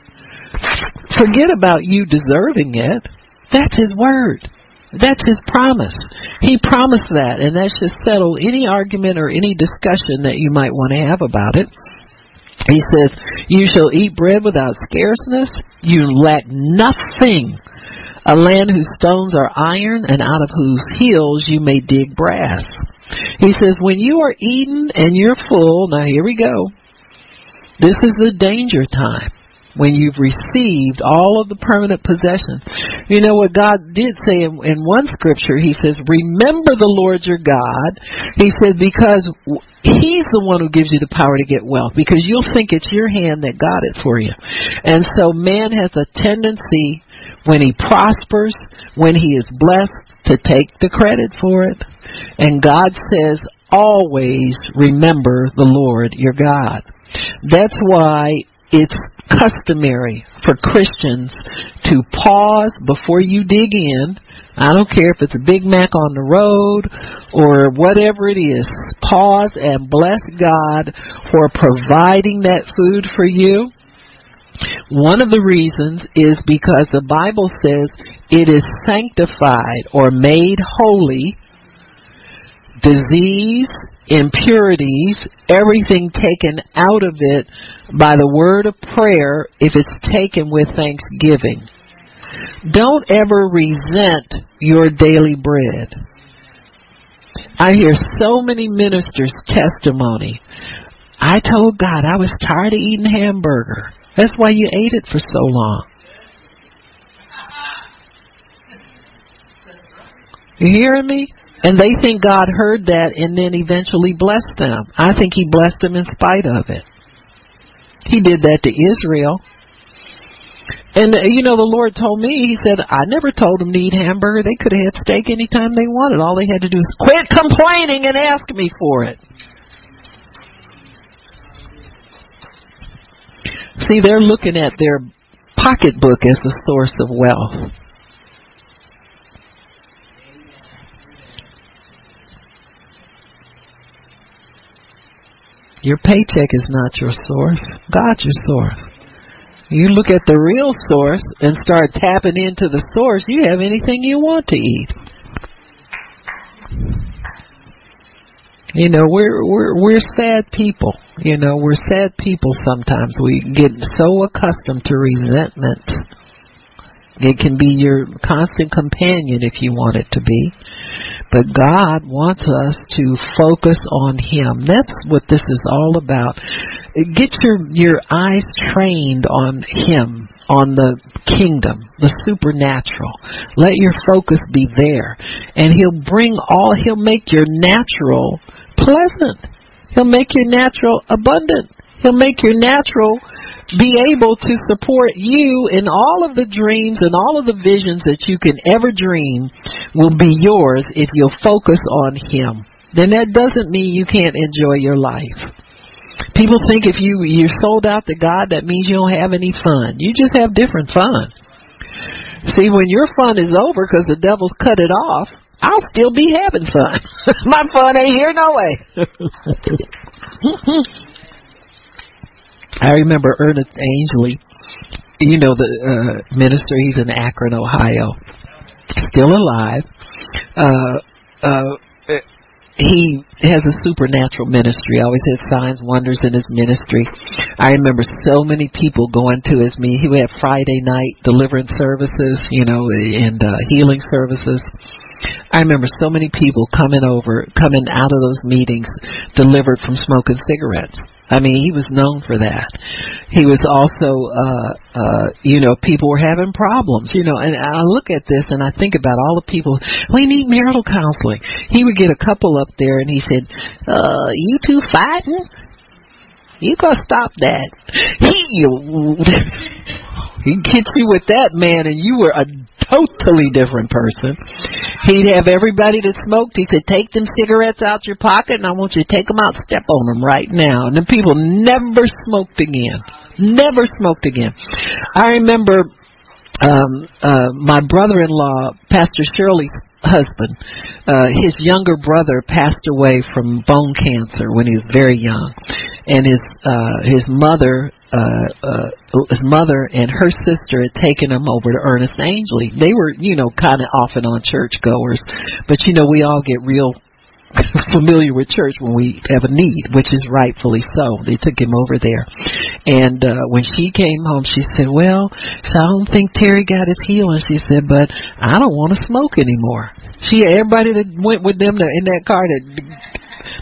Forget about you deserving it. That's His Word. That's his promise. He promised that, and that should settle any argument or any discussion that you might want to have about it. He says, You shall eat bread without scarceness. You lack nothing a land whose stones are iron and out of whose hills you may dig brass. He says, when you are eaten and you're full, now here we go. This is the danger time when you've received all of the permanent possessions. You know what God did say in, in, one scripture? He says, Remember the Lord your God. He said, Because He's the one who gives you the power to get wealth, because you'll think it's your hand that got it for you. And so man has a tendency when he prospers, when he is blessed, to take the credit for it. And God says, always remember the Lord your God. That's why it's customary for Christians to pause before you dig in. I don't care if it's a Big Mac on the road or whatever it is. Pause and bless God for providing that food for you one of the reasons is because the Bible says it is sanctified or made holy. Disease, impurities, everything taken out of it by the word of prayer if it's taken with thanksgiving. Don't ever resent your daily bread. I hear so many ministers' testimony. I told God I was tired of eating hamburger. That's why you ate it for so long. You hearing me? And they think God heard that and then eventually blessed them. I think He blessed them in spite of it. He did that to Israel. And, uh, you know, the Lord told me, He said, I never told them to eat hamburger. They could have had steak anytime they wanted. All they had to do is quit complaining and ask me for it. See, they're looking at their pocketbook as the source of wealth. Your paycheck is not your source. God's your source. You look at the real source and start tapping into the source, you have anything you want to eat. You know, we're we're we're sad people. You know, we're sad people sometimes. We get so accustomed to resentment. It can be your constant companion if you want it to be. But God wants us to focus on Him. That's what this is all about. Get your, your eyes trained on Him, on the kingdom, the supernatural. Let your focus be there. And He'll bring all, He'll make your natural pleasant. He'll make your natural abundant. He'll make your natural be able to support you in all of the dreams and all of the visions that you can ever dream will be yours if you'll focus on Him. Then that doesn't mean you can't enjoy your life. People think if you you're sold out to God, that means you don't have any fun. You just have different fun. See, when your fun is over because the devil's cut it off, I'll still be having fun. My fun ain't here no way. I remember Ernest Angley, you know the uh, minister. He's in Akron, Ohio, still alive. Uh, uh, he has a supernatural ministry. Always has signs, wonders in his ministry. I remember so many people going to his meeting. He have Friday night deliverance services, you know, and uh, healing services. I remember so many people coming over, coming out of those meetings delivered from smoking cigarettes. I mean, he was known for that. He was also, uh, uh, you know, people were having problems, you know, and I look at this and I think about all the people, we need marital counseling. He would get a couple up there and he said, uh, you two fighting? You gotta stop that. He, he gets you with that man and you were a totally different person. He'd have everybody that smoked. He said, "Take them cigarettes out your pocket, and I want you to take them out, step on them right now." And the people never smoked again. Never smoked again. I remember um, uh, my brother-in-law, Pastor Shirley's husband, uh, his younger brother passed away from bone cancer when he was very young, and his uh, his mother uh, uh, his mother and her sister had taken him over to Ernest Angley. They were, you know, kind of off and on church goers, but you know, we all get real familiar with church when we have a need, which is rightfully so. They took him over there. And uh when she came home she said, Well, so I don't think Terry got his healing she said, but I don't want to smoke anymore. She everybody that went with them in that car that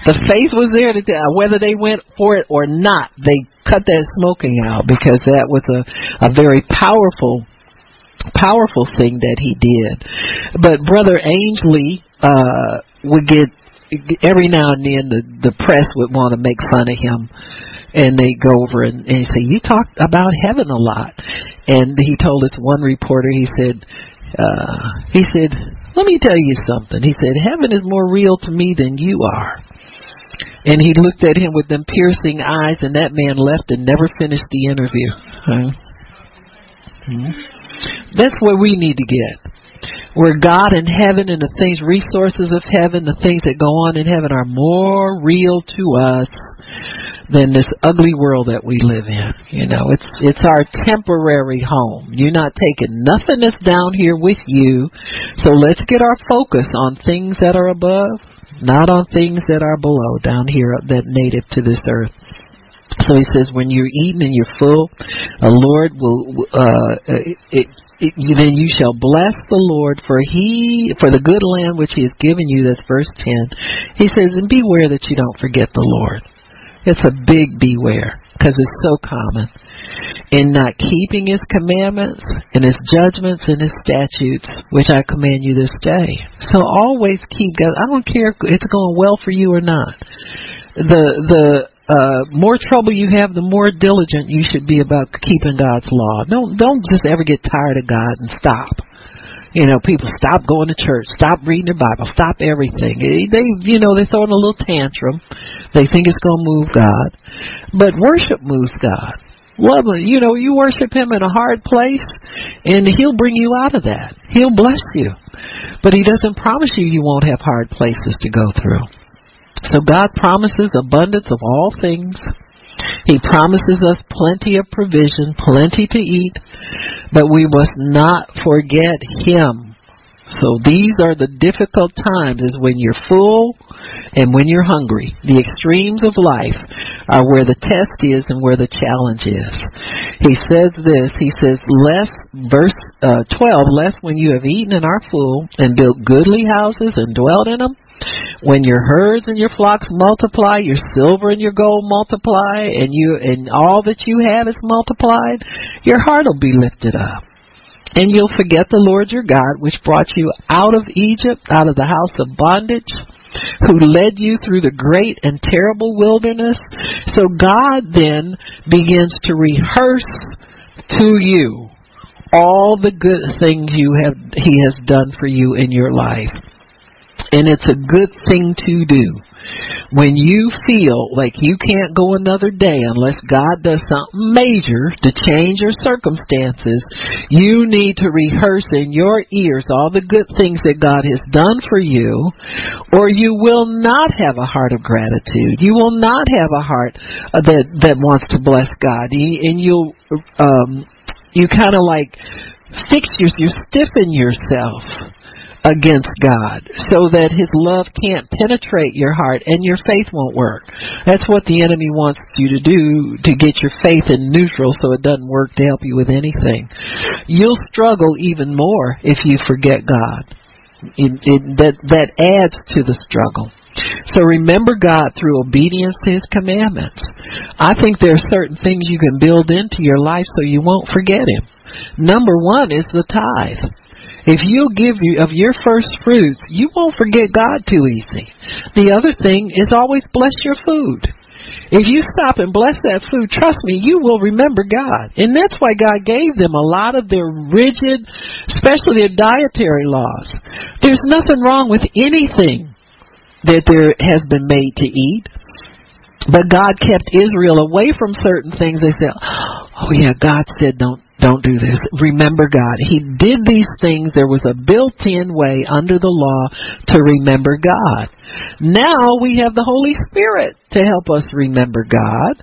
the faith was there to tell whether they went for it or not, they cut that smoking out because that was a, a very powerful powerful thing that he did. But Brother Angley uh would get every now and then the the press would want to make fun of him. And they go over and, and say you talk about heaven a lot. And he told us one reporter he said uh he said let me tell you something. He said heaven is more real to me than you are and he looked at him with them piercing eyes and that man left and never finished the interview huh? hmm that's where we need to get where God in heaven and the things, resources of heaven, the things that go on in heaven are more real to us than this ugly world that we live in. You know, it's it's our temporary home. You're not taking nothing that's down here with you. So let's get our focus on things that are above, not on things that are below down here that native to this earth. So he says, when you're eating and you're full, the Lord will uh, it, then you shall bless the Lord for he for the good land which he has given you. That's verse ten. He says, and beware that you don't forget the Lord. It's a big beware because it's so common. In not keeping his commandments and his judgments and his statutes, which I command you this day. So always keep God. I don't care if it's going well for you or not. The the uh, more trouble you have, the more diligent you should be about keeping God's law. Don't don't just ever get tired of God and stop. You know, people stop going to church, stop reading the Bible, stop everything. They, they you know, they're throwing a little tantrum. They think it's going to move God, but worship moves God. Love him. You know, you worship him in a hard place, and he'll bring you out of that. He'll bless you, but he doesn't promise you you won't have hard places to go through. So God promises abundance of all things. He promises us plenty of provision, plenty to eat, but we must not forget Him. So these are the difficult times is when you're full and when you're hungry. The extremes of life are where the test is and where the challenge is. He says this, he says, lest, verse uh, 12, lest when you have eaten and are full and built goodly houses and dwelt in them, when your herds and your flocks multiply, your silver and your gold multiply, and you and all that you have is multiplied, your heart will be lifted up. And you'll forget the Lord your God, which brought you out of Egypt, out of the house of bondage. who led you through the great and terrible wilderness. So God then begins to rehearse to you all the good things you have he has done for you in your life. And it's a good thing to do. When you feel like you can't go another day unless God does something major to change your circumstances, you need to rehearse in your ears all the good things that God has done for you, or you will not have a heart of gratitude. You will not have a heart that that wants to bless God, and you'll um, you kind of like fix your you stiffen yourself against God so that his love can't penetrate your heart and your faith won't work. That's what the enemy wants you to do to get your faith in neutral so it doesn't work to help you with anything. You'll struggle even more if you forget God. It, it, that that adds to the struggle. So remember God through obedience to His commandments. I think there are certain things you can build into your life so you won't forget Him. Number one is the tithe. If you'll give you of your first fruits, you won't forget God too easy. The other thing is always bless your food. If you stop and bless that food, trust me, you will remember God. And that's why God gave them a lot of their rigid, especially their dietary laws. There's nothing wrong with anything that there has been made to eat. But God kept Israel away from certain things. They said, "Oh yeah, God said don't don't do this. Remember God. He did these things. There was a built-in way under the law to remember God. Now we have the Holy Spirit to help us remember God.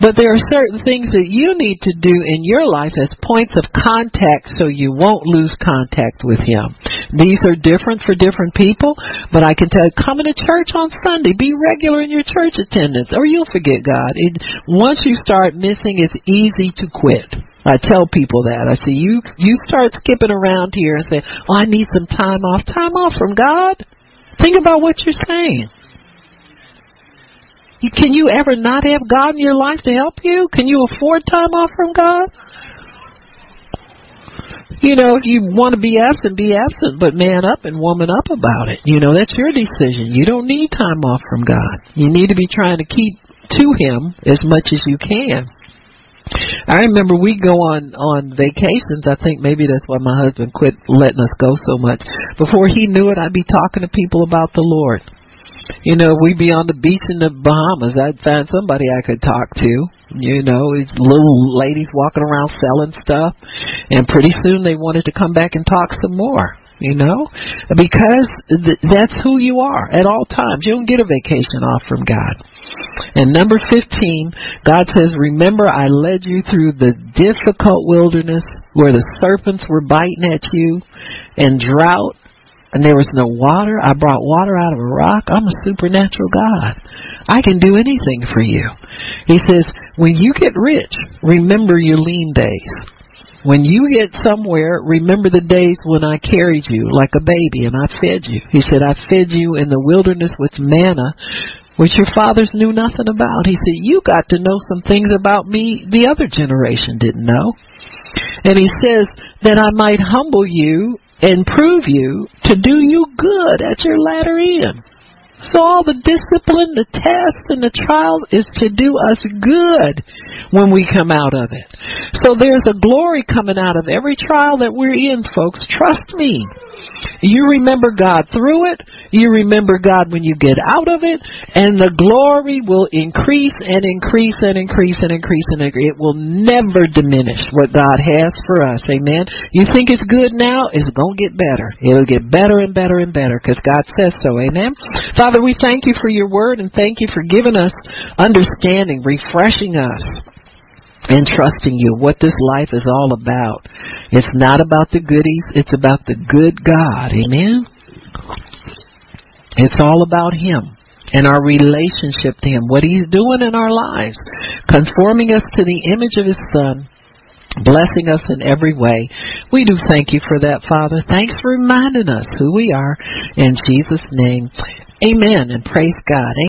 But there are certain things that you need to do in your life as points of contact so you won't lose contact with Him. These are different for different people, but I can tell you, coming to church on Sunday, be regular in your church attendance, or you'll forget God. It, once you start missing, it's easy to quit. I tell people that. I say, you, you start skipping around here and say, oh, I need some time off. Time off from God? Think about what you're saying. You, can you ever not have God in your life to help you? Can you afford time off from God? You know, if you want to be absent, be absent, but man up and woman up about it. You know, that's your decision. You don't need time off from God. You need to be trying to keep to Him as much as you can. I remember we go on on vacations. I think maybe that's why my husband quit letting us go so much. Before he knew it, I'd be talking to people about the Lord. You know, we'd be on the beach in the Bahamas. I'd find somebody I could talk to. You know, these little ladies walking around selling stuff. And pretty soon they wanted to come back and talk some more. You know, because th- that's who you are at all times. You don't get a vacation off from God. And number 15, God says, Remember, I led you through the difficult wilderness where the serpents were biting at you and drought and there was no water. I brought water out of a rock. I'm a supernatural God. I can do anything for you. He says, when you get rich, remember your lean days. When you get somewhere, remember the days when I carried you like a baby and I fed you. He said, I fed you in the wilderness with manna, which your fathers knew nothing about. He said, You got to know some things about me the other generation didn't know. And he says, That I might humble you and prove you to do you good at your latter end. So all the discipline, the tests, and the trials is to do us good when we come out of it. So there's a glory coming out of every trial that we're in, folks. Trust me. You remember God through it. You remember God when you get out of it, and the glory will increase and increase and increase and increase and increase. It will never diminish what God has for us. Amen. You think it's good now? It's going to get better. It'll get better and better and better because God says so. Amen. Father, we thank you for your word and thank you for giving us understanding, refreshing us and trusting you what this life is all about. It's not about the goodies, it's about the good God. Amen. It's all about Him and our relationship to Him, what He's doing in our lives, conforming us to the image of His Son, blessing us in every way. We do thank you for that, Father. Thanks for reminding us who we are. In Jesus' name, amen and praise God.